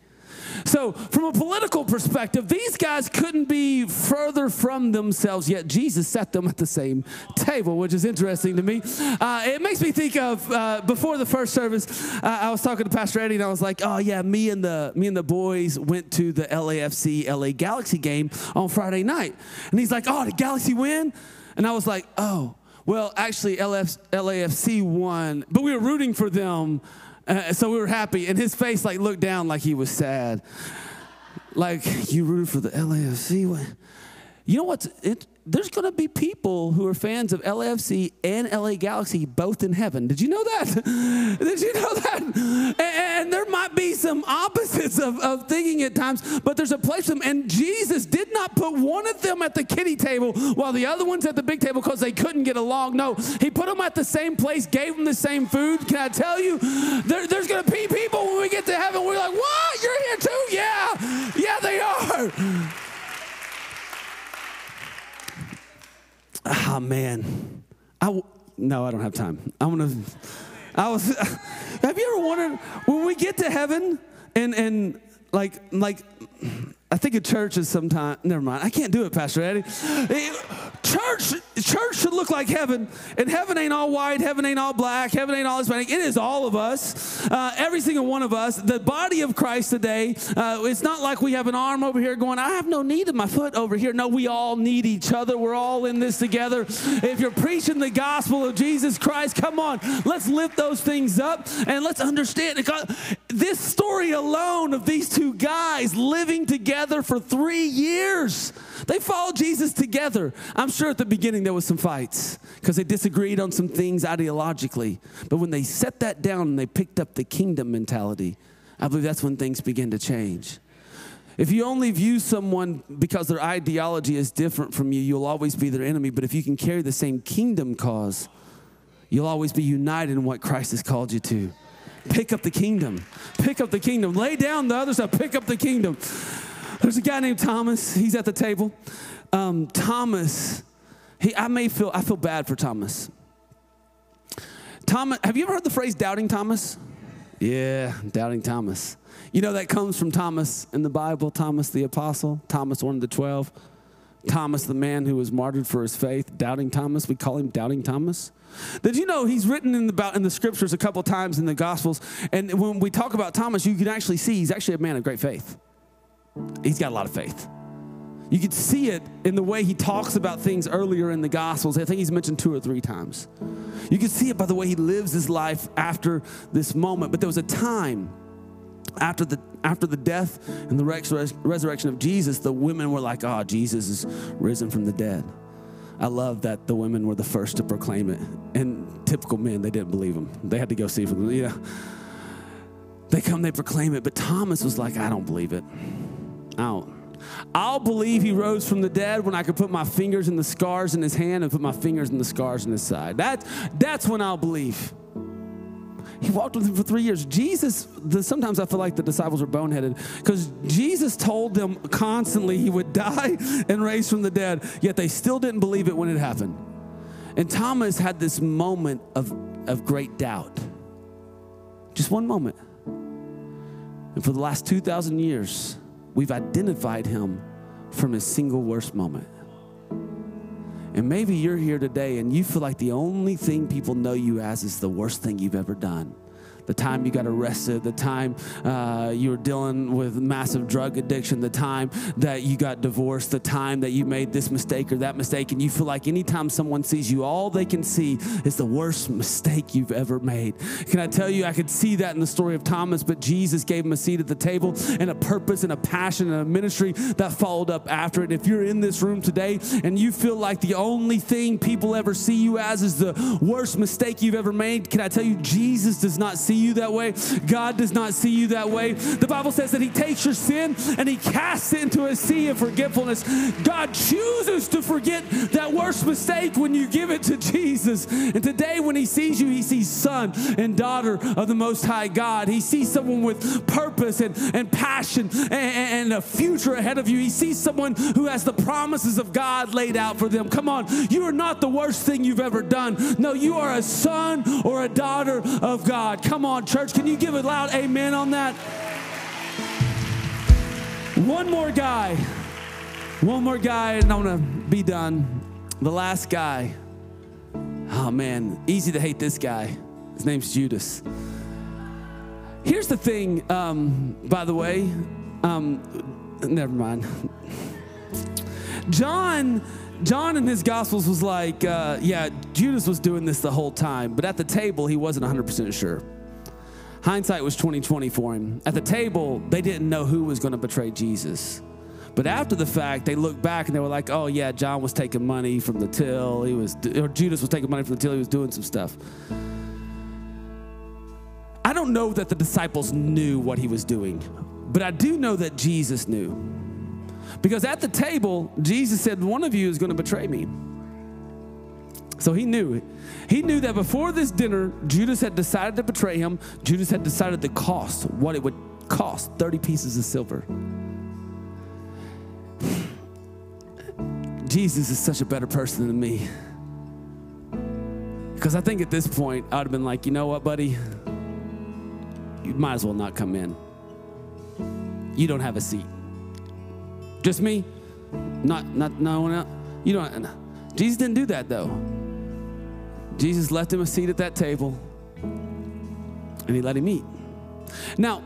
So, from a political perspective, these guys couldn't be further from themselves, yet Jesus set them at the same table, which is interesting to me. Uh, it makes me think of uh, before the first service, uh, I was talking to Pastor Eddie, and I was like, "Oh yeah, me and the me and the boys went to the LAFC LA Galaxy game on Friday night," and he's like, "Oh, did Galaxy win?" And I was like, "Oh." Well, actually, LAFC won, but we were rooting for them uh, so we were happy, and his face like looked down like he was sad. Like you rooted for the LAFC. You know what's it, there's going to be people who are fans of LAFC and LA Galaxy both in heaven. Did you know that? Did you know that? And, and there might be some opposites of, of thinking at times, but there's a place for them. And Jesus did not put one of them at the kitty table while the other one's at the big table because they couldn't get along. No, he put them at the same place, gave them the same food. Can I tell you? There, there's going to be people when we get to heaven, we're like, what? You're here too? Yeah. Yeah, they are. Oh man, I w- no, I don't have time. I'm gonna. I was. have you ever wondered when we get to heaven and and like like I think of churches sometimes. Never mind. I can't do it, Pastor Eddie. Church, church should look like heaven, and heaven ain't all white, heaven ain't all black, heaven ain't all Hispanic. It is all of us, uh, every single one of us. The body of Christ today. Uh, it's not like we have an arm over here going, "I have no need of my foot over here." No, we all need each other. We're all in this together. If you're preaching the gospel of Jesus Christ, come on, let's lift those things up and let's understand. This story alone of these two guys living together for three years. They followed Jesus together. I'm sure at the beginning there was some fights because they disagreed on some things ideologically. But when they set that down and they picked up the kingdom mentality, I believe that's when things begin to change. If you only view someone because their ideology is different from you, you'll always be their enemy. But if you can carry the same kingdom cause, you'll always be united in what Christ has called you to. Pick up the kingdom. Pick up the kingdom. Lay down the other side. Pick up the kingdom. There's a guy named Thomas. He's at the table. Um, Thomas, he, I may feel, I feel bad for Thomas. Thomas, have you ever heard the phrase doubting Thomas? Yeah, doubting Thomas. You know that comes from Thomas in the Bible, Thomas the apostle, Thomas one of the 12. Thomas, the man who was martyred for his faith, doubting Thomas. We call him doubting Thomas. Did you know he's written in the, about in the scriptures a couple times in the Gospels? And when we talk about Thomas, you can actually see he's actually a man of great faith. He's got a lot of faith. You can see it in the way he talks about things earlier in the Gospels. I think he's mentioned two or three times. You can see it by the way he lives his life after this moment. But there was a time after the after the death and the res- resurrection of Jesus, the women were like, "Oh, Jesus is risen from the dead." I love that the women were the first to proclaim it, and typical men they didn't believe him. They had to go see for them. Yeah, they come, they proclaim it, but Thomas was like, "I don't believe it. Don't." I'll believe he rose from the dead when I can put my fingers in the scars in his hand and put my fingers in the scars in his side. That, that's when I'll believe. He walked with him for three years. Jesus, the, sometimes I feel like the disciples were boneheaded because Jesus told them constantly he would die and raise from the dead, yet they still didn't believe it when it happened. And Thomas had this moment of, of great doubt. Just one moment. And for the last 2,000 years, we've identified him from his single worst moment. And maybe you're here today and you feel like the only thing people know you as is the worst thing you've ever done the time you got arrested, the time uh, you were dealing with massive drug addiction, the time that you got divorced, the time that you made this mistake or that mistake, and you feel like anytime someone sees you, all they can see is the worst mistake you've ever made. Can I tell you, I could see that in the story of Thomas, but Jesus gave him a seat at the table and a purpose and a passion and a ministry that followed up after it. If you're in this room today and you feel like the only thing people ever see you as is the worst mistake you've ever made, can I tell you, Jesus does not see you that way. God does not see you that way. The Bible says that He takes your sin and He casts it into a sea of forgetfulness. God chooses to forget that worst mistake when you give it to Jesus. And today, when He sees you, He sees son and daughter of the Most High God. He sees someone with purpose and, and passion and, and a future ahead of you. He sees someone who has the promises of God laid out for them. Come on, you are not the worst thing you've ever done. No, you are a son or a daughter of God. Come on on, church. Can you give a loud amen on that? One more guy. One more guy, and I'm going to be done. The last guy. Oh, man. Easy to hate this guy. His name's Judas. Here's the thing, um, by the way. Um, never mind. John. John in his Gospels was like, uh, yeah, Judas was doing this the whole time, but at the table, he wasn't 100% sure. Hindsight was 2020 for him. At the table, they didn't know who was going to betray Jesus. But after the fact, they looked back and they were like, "Oh yeah, John was taking money from the till. He was, or Judas was taking money from the till. He was doing some stuff." I don't know that the disciples knew what he was doing, but I do know that Jesus knew. Because at the table, Jesus said, One of you is going to betray me. So he knew. it. He knew that before this dinner, Judas had decided to betray him. Judas had decided the cost, what it would cost 30 pieces of silver. Jesus is such a better person than me. Because I think at this point, I would have been like, you know what, buddy? You might as well not come in. You don't have a seat. Just me? Not, not, no one else? You don't. Jesus didn't do that though. Jesus left him a seat at that table and he let him eat. Now,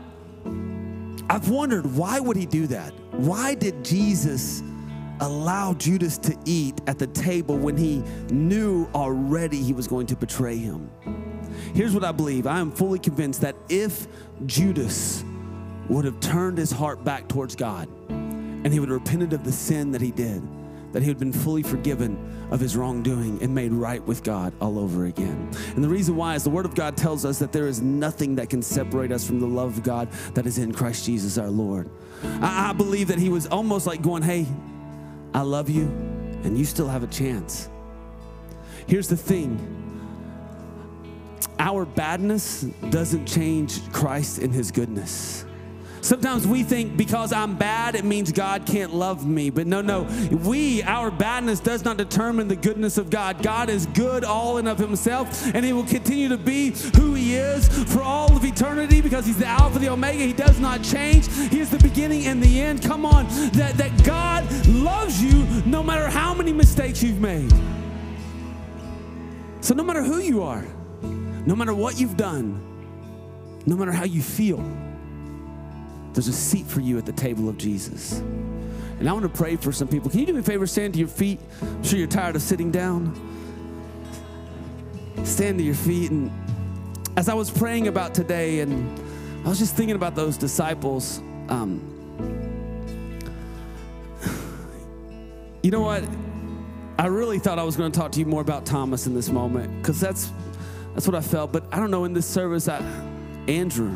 I've wondered why would he do that? Why did Jesus allow Judas to eat at the table when he knew already he was going to betray him? Here's what I believe. I am fully convinced that if Judas would have turned his heart back towards God and he would have repented of the sin that he did, that he had been fully forgiven of his wrongdoing and made right with God all over again. And the reason why is the Word of God tells us that there is nothing that can separate us from the love of God that is in Christ Jesus our Lord. I, I believe that he was almost like going, Hey, I love you, and you still have a chance. Here's the thing our badness doesn't change Christ in his goodness. Sometimes we think because I'm bad, it means God can't love me. But no, no. We, our badness does not determine the goodness of God. God is good all in of himself, and he will continue to be who he is for all of eternity because he's the Alpha, the Omega. He does not change. He is the beginning and the end. Come on. That, that God loves you no matter how many mistakes you've made. So no matter who you are, no matter what you've done, no matter how you feel, there's a seat for you at the table of Jesus. And I want to pray for some people. Can you do me a favor? Stand to your feet. I'm sure you're tired of sitting down. Stand to your feet. And as I was praying about today, and I was just thinking about those disciples, um, you know what? I really thought I was going to talk to you more about Thomas in this moment because that's that's what I felt. But I don't know. In this service, I, Andrew,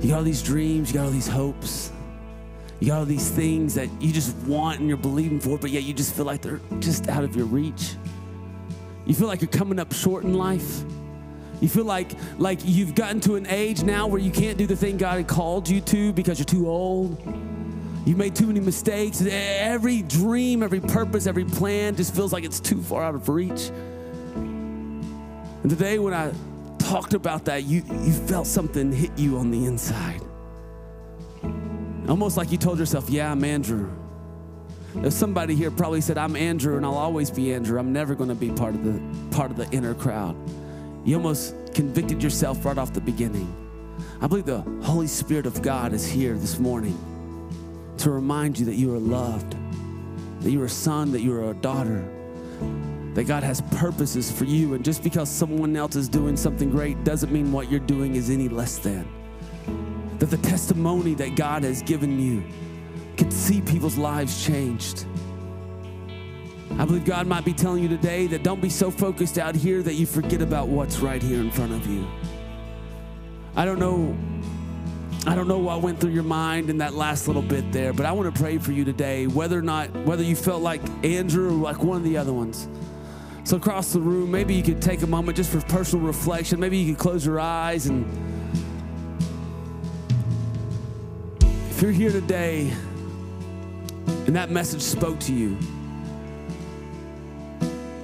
you got all these dreams, you got all these hopes, you got all these things that you just want and you're believing for, but yet you just feel like they're just out of your reach. You feel like you're coming up short in life. You feel like like you've gotten to an age now where you can't do the thing God had called you to because you're too old. You've made too many mistakes. Every dream, every purpose, every plan just feels like it's too far out of reach. And today when I talked about that, you, you felt something hit you on the inside. Almost like you told yourself, Yeah, I'm Andrew. There's somebody here probably said, I'm Andrew and I'll always be Andrew. I'm never going to be part of the part of the inner crowd. You almost convicted yourself right off the beginning. I believe the Holy Spirit of God is here this morning to remind you that you are loved, that you are a son, that you are a daughter, that God has purposes for you. And just because someone else is doing something great doesn't mean what you're doing is any less than. That the testimony that God has given you can see people's lives changed. I believe God might be telling you today that don't be so focused out here that you forget about what's right here in front of you. I don't know I don't know what went through your mind in that last little bit there, but I want to pray for you today, whether or not whether you felt like Andrew or like one of the other ones. So, across the room, maybe you could take a moment just for personal reflection. Maybe you could close your eyes. And if you're here today and that message spoke to you,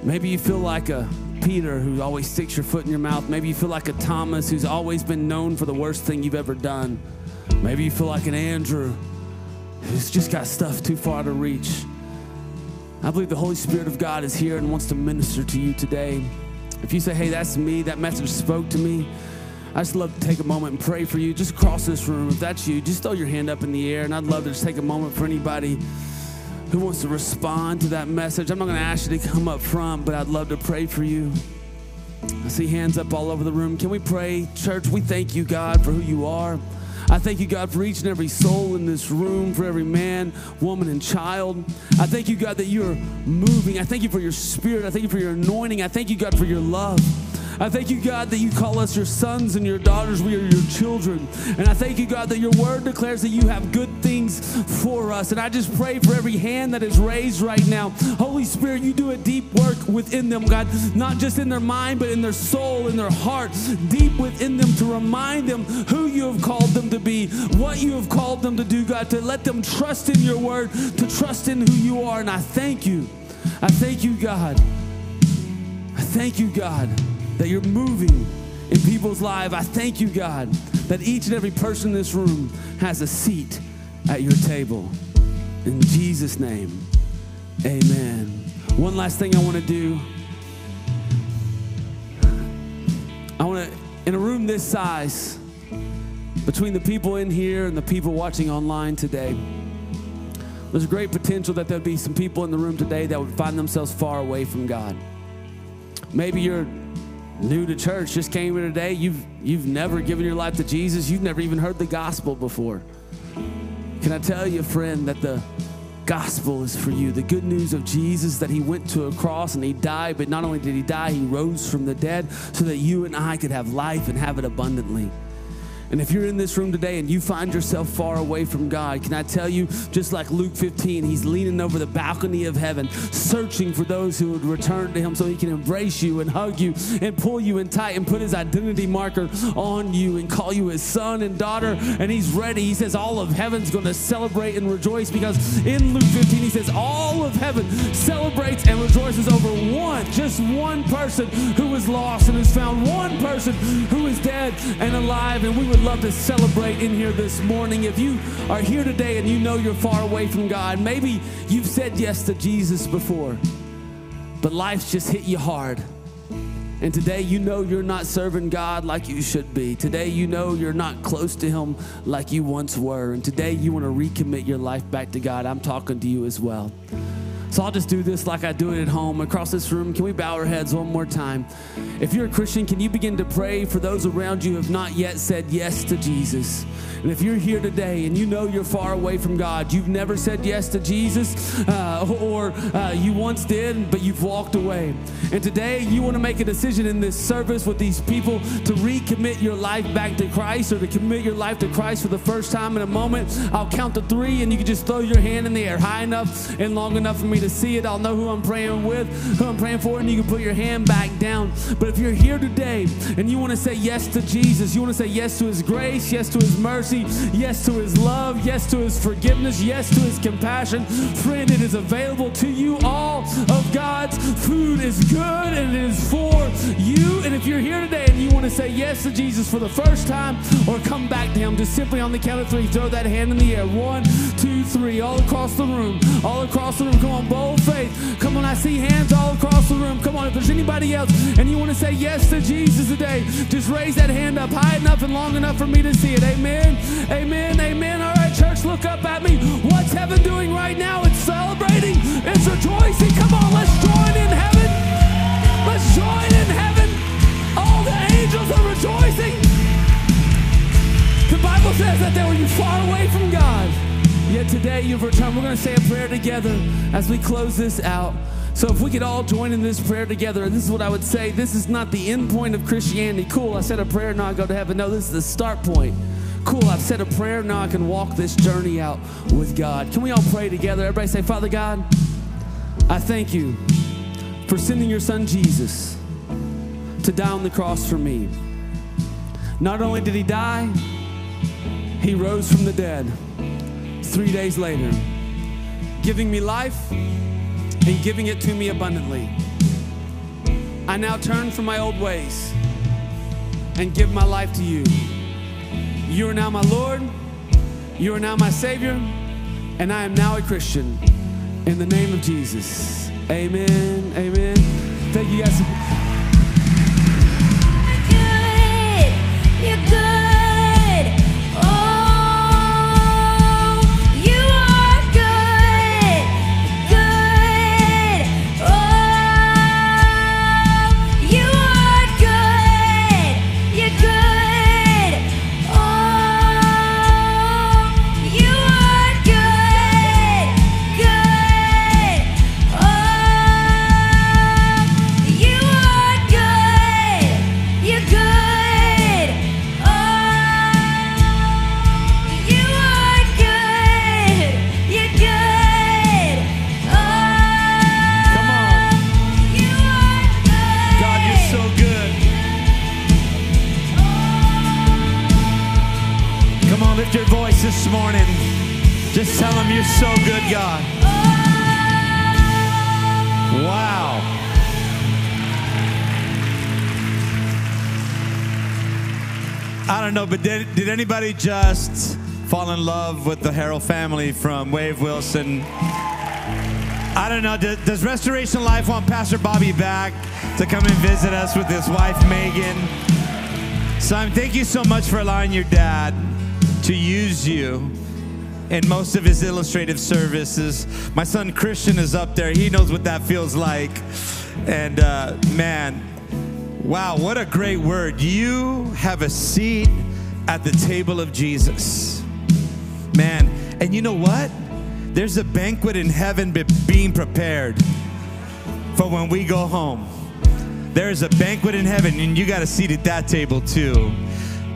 maybe you feel like a Peter who always sticks your foot in your mouth. Maybe you feel like a Thomas who's always been known for the worst thing you've ever done. Maybe you feel like an Andrew who's just got stuff too far to reach. I believe the Holy Spirit of God is here and wants to minister to you today. If you say, hey, that's me, that message spoke to me, I just love to take a moment and pray for you. Just across this room, if that's you, just throw your hand up in the air, and I'd love to just take a moment for anybody who wants to respond to that message. I'm not going to ask you to come up front, but I'd love to pray for you. I see hands up all over the room. Can we pray? Church, we thank you, God, for who you are. I thank you, God, for each and every soul in this room, for every man, woman, and child. I thank you, God, that you're moving. I thank you for your spirit. I thank you for your anointing. I thank you, God, for your love. I thank you, God, that you call us your sons and your daughters. We are your children. And I thank you, God, that your word declares that you have good things for us. And I just pray for every hand that is raised right now. Holy Spirit, you do a deep work within them, God, not just in their mind, but in their soul, in their heart, deep within them to remind them who you have called them to be, what you have called them to do, God, to let them trust in your word, to trust in who you are. And I thank you. I thank you, God. I thank you, God that you're moving in people's lives. I thank you, God, that each and every person in this room has a seat at your table. In Jesus' name, Amen. One last thing I want to do. I want to, in a room this size, between the people in here and the people watching online today, there's great potential that there'd be some people in the room today that would find themselves far away from God. Maybe you're new to church, just came here today, you've, you've never given your life to Jesus, you've never even heard the gospel before. Can I tell you, friend, that the gospel is for you. The good news of Jesus that he went to a cross and he died, but not only did he die, he rose from the dead so that you and I could have life and have it abundantly. And if you're in this room today and you find yourself far away from God, can I tell you, just like Luke 15, he's leaning over the balcony of heaven, searching for those who would return to him so he can embrace you and hug you and pull you in tight and put his identity marker on you and call you his son and daughter. And he's ready. He says, All of heaven's going to celebrate and rejoice because in Luke 15, he says, All of heaven celebrates and rejoices over one, just one person who was lost and has found one person who is dead and alive. And we would love to celebrate in here this morning. If you are here today and you know you're far away from God, maybe you've said yes to Jesus before, but life's just hit you hard. And today you know you're not serving God like you should be. Today you know you're not close to Him like you once were. And today you want to recommit your life back to God. I'm talking to you as well. So I'll just do this like I do it at home. Across this room, can we bow our heads one more time? If you're a Christian, can you begin to pray for those around you who have not yet said yes to Jesus? And if you're here today and you know you're far away from God, you've never said yes to Jesus, uh, or uh, you once did, but you've walked away. And today you want to make a decision in this service with these people to recommit your life back to Christ or to commit your life to Christ for the first time in a moment. I'll count to three and you can just throw your hand in the air high enough and long enough for me to see it. I'll know who I'm praying with, who I'm praying for, and you can put your hand back down. But if you're here today and you want to say yes to Jesus, you want to say yes to his grace, yes to his mercy, yes to his love, yes to his forgiveness, yes to his compassion, friend, it is available to you. All of God's food is good and it is for you. And if you're here today and you want to say yes to Jesus for the first time or come back to him, just simply on the count of three, throw that hand in the air. One, two, three, all across the room, all across the room. Come on, bold faith. Come on, I see hands all across the room. Come on, if there's anybody else and you want to say yes to Jesus today, just raise that hand up high enough and long enough for me to see it. Amen. Amen. Amen. All right, church, look up at me. What's heaven doing right now? It's celebrating. It's rejoicing. Come on, let's join in heaven. Let's join in heaven. All the angels are rejoicing. The Bible says that they were you far away from God. Yet today you've returned. We're going to say a prayer together as we close this out. So if we could all join in this prayer together, and this is what I would say. This is not the end point of Christianity. Cool, I said a prayer, now I go to heaven. No, this is the start point. Cool, I've said a prayer, now I can walk this journey out with God. Can we all pray together? Everybody say, Father God, I thank you for sending your son Jesus to die on the cross for me. Not only did he die, he rose from the dead three days later, giving me life and giving it to me abundantly. I now turn from my old ways and give my life to you. You are now my Lord, you are now my Savior, and I am now a Christian. In the name of Jesus. Amen. Amen. Thank you guys. Your voice this morning. Just tell him you're so good, God. Wow. I don't know, but did, did anybody just fall in love with the Harrell family from Wave Wilson? I don't know. Does, does Restoration Life want Pastor Bobby back to come and visit us with his wife, Megan? Simon, thank you so much for allowing your dad to use you in most of his illustrative services. My son Christian is up there. He knows what that feels like. And uh, man, wow, what a great word. You have a seat at the table of Jesus. Man, and you know what? There's a banquet in heaven be- being prepared for when we go home. There's a banquet in heaven, and you got a seat at that table too.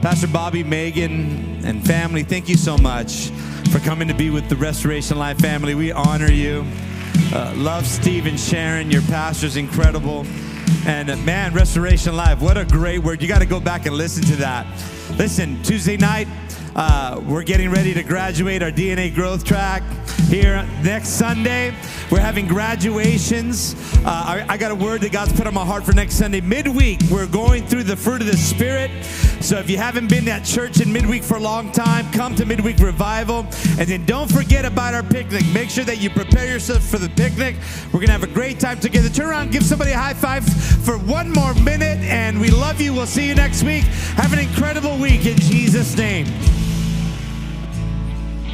Pastor Bobby, Megan, and family, thank you so much for coming to be with the Restoration Life family. We honor you. Uh, love Steve and Sharon. Your pastor's incredible. And uh, man, Restoration Life, what a great word. You got to go back and listen to that. Listen, Tuesday night, uh, we're getting ready to graduate our DNA growth track here next Sunday. We're having graduations. Uh, I, I got a word that God's put on my heart for next Sunday. Midweek, we're going through the fruit of the Spirit. So if you haven't been at church in midweek for a long time, come to midweek revival. And then don't forget about our picnic. Make sure that you prepare yourself for the picnic. We're going to have a great time together. Turn around, give somebody a high five for one more minute. And we love you. We'll see you next week. Have an incredible week in Jesus' name.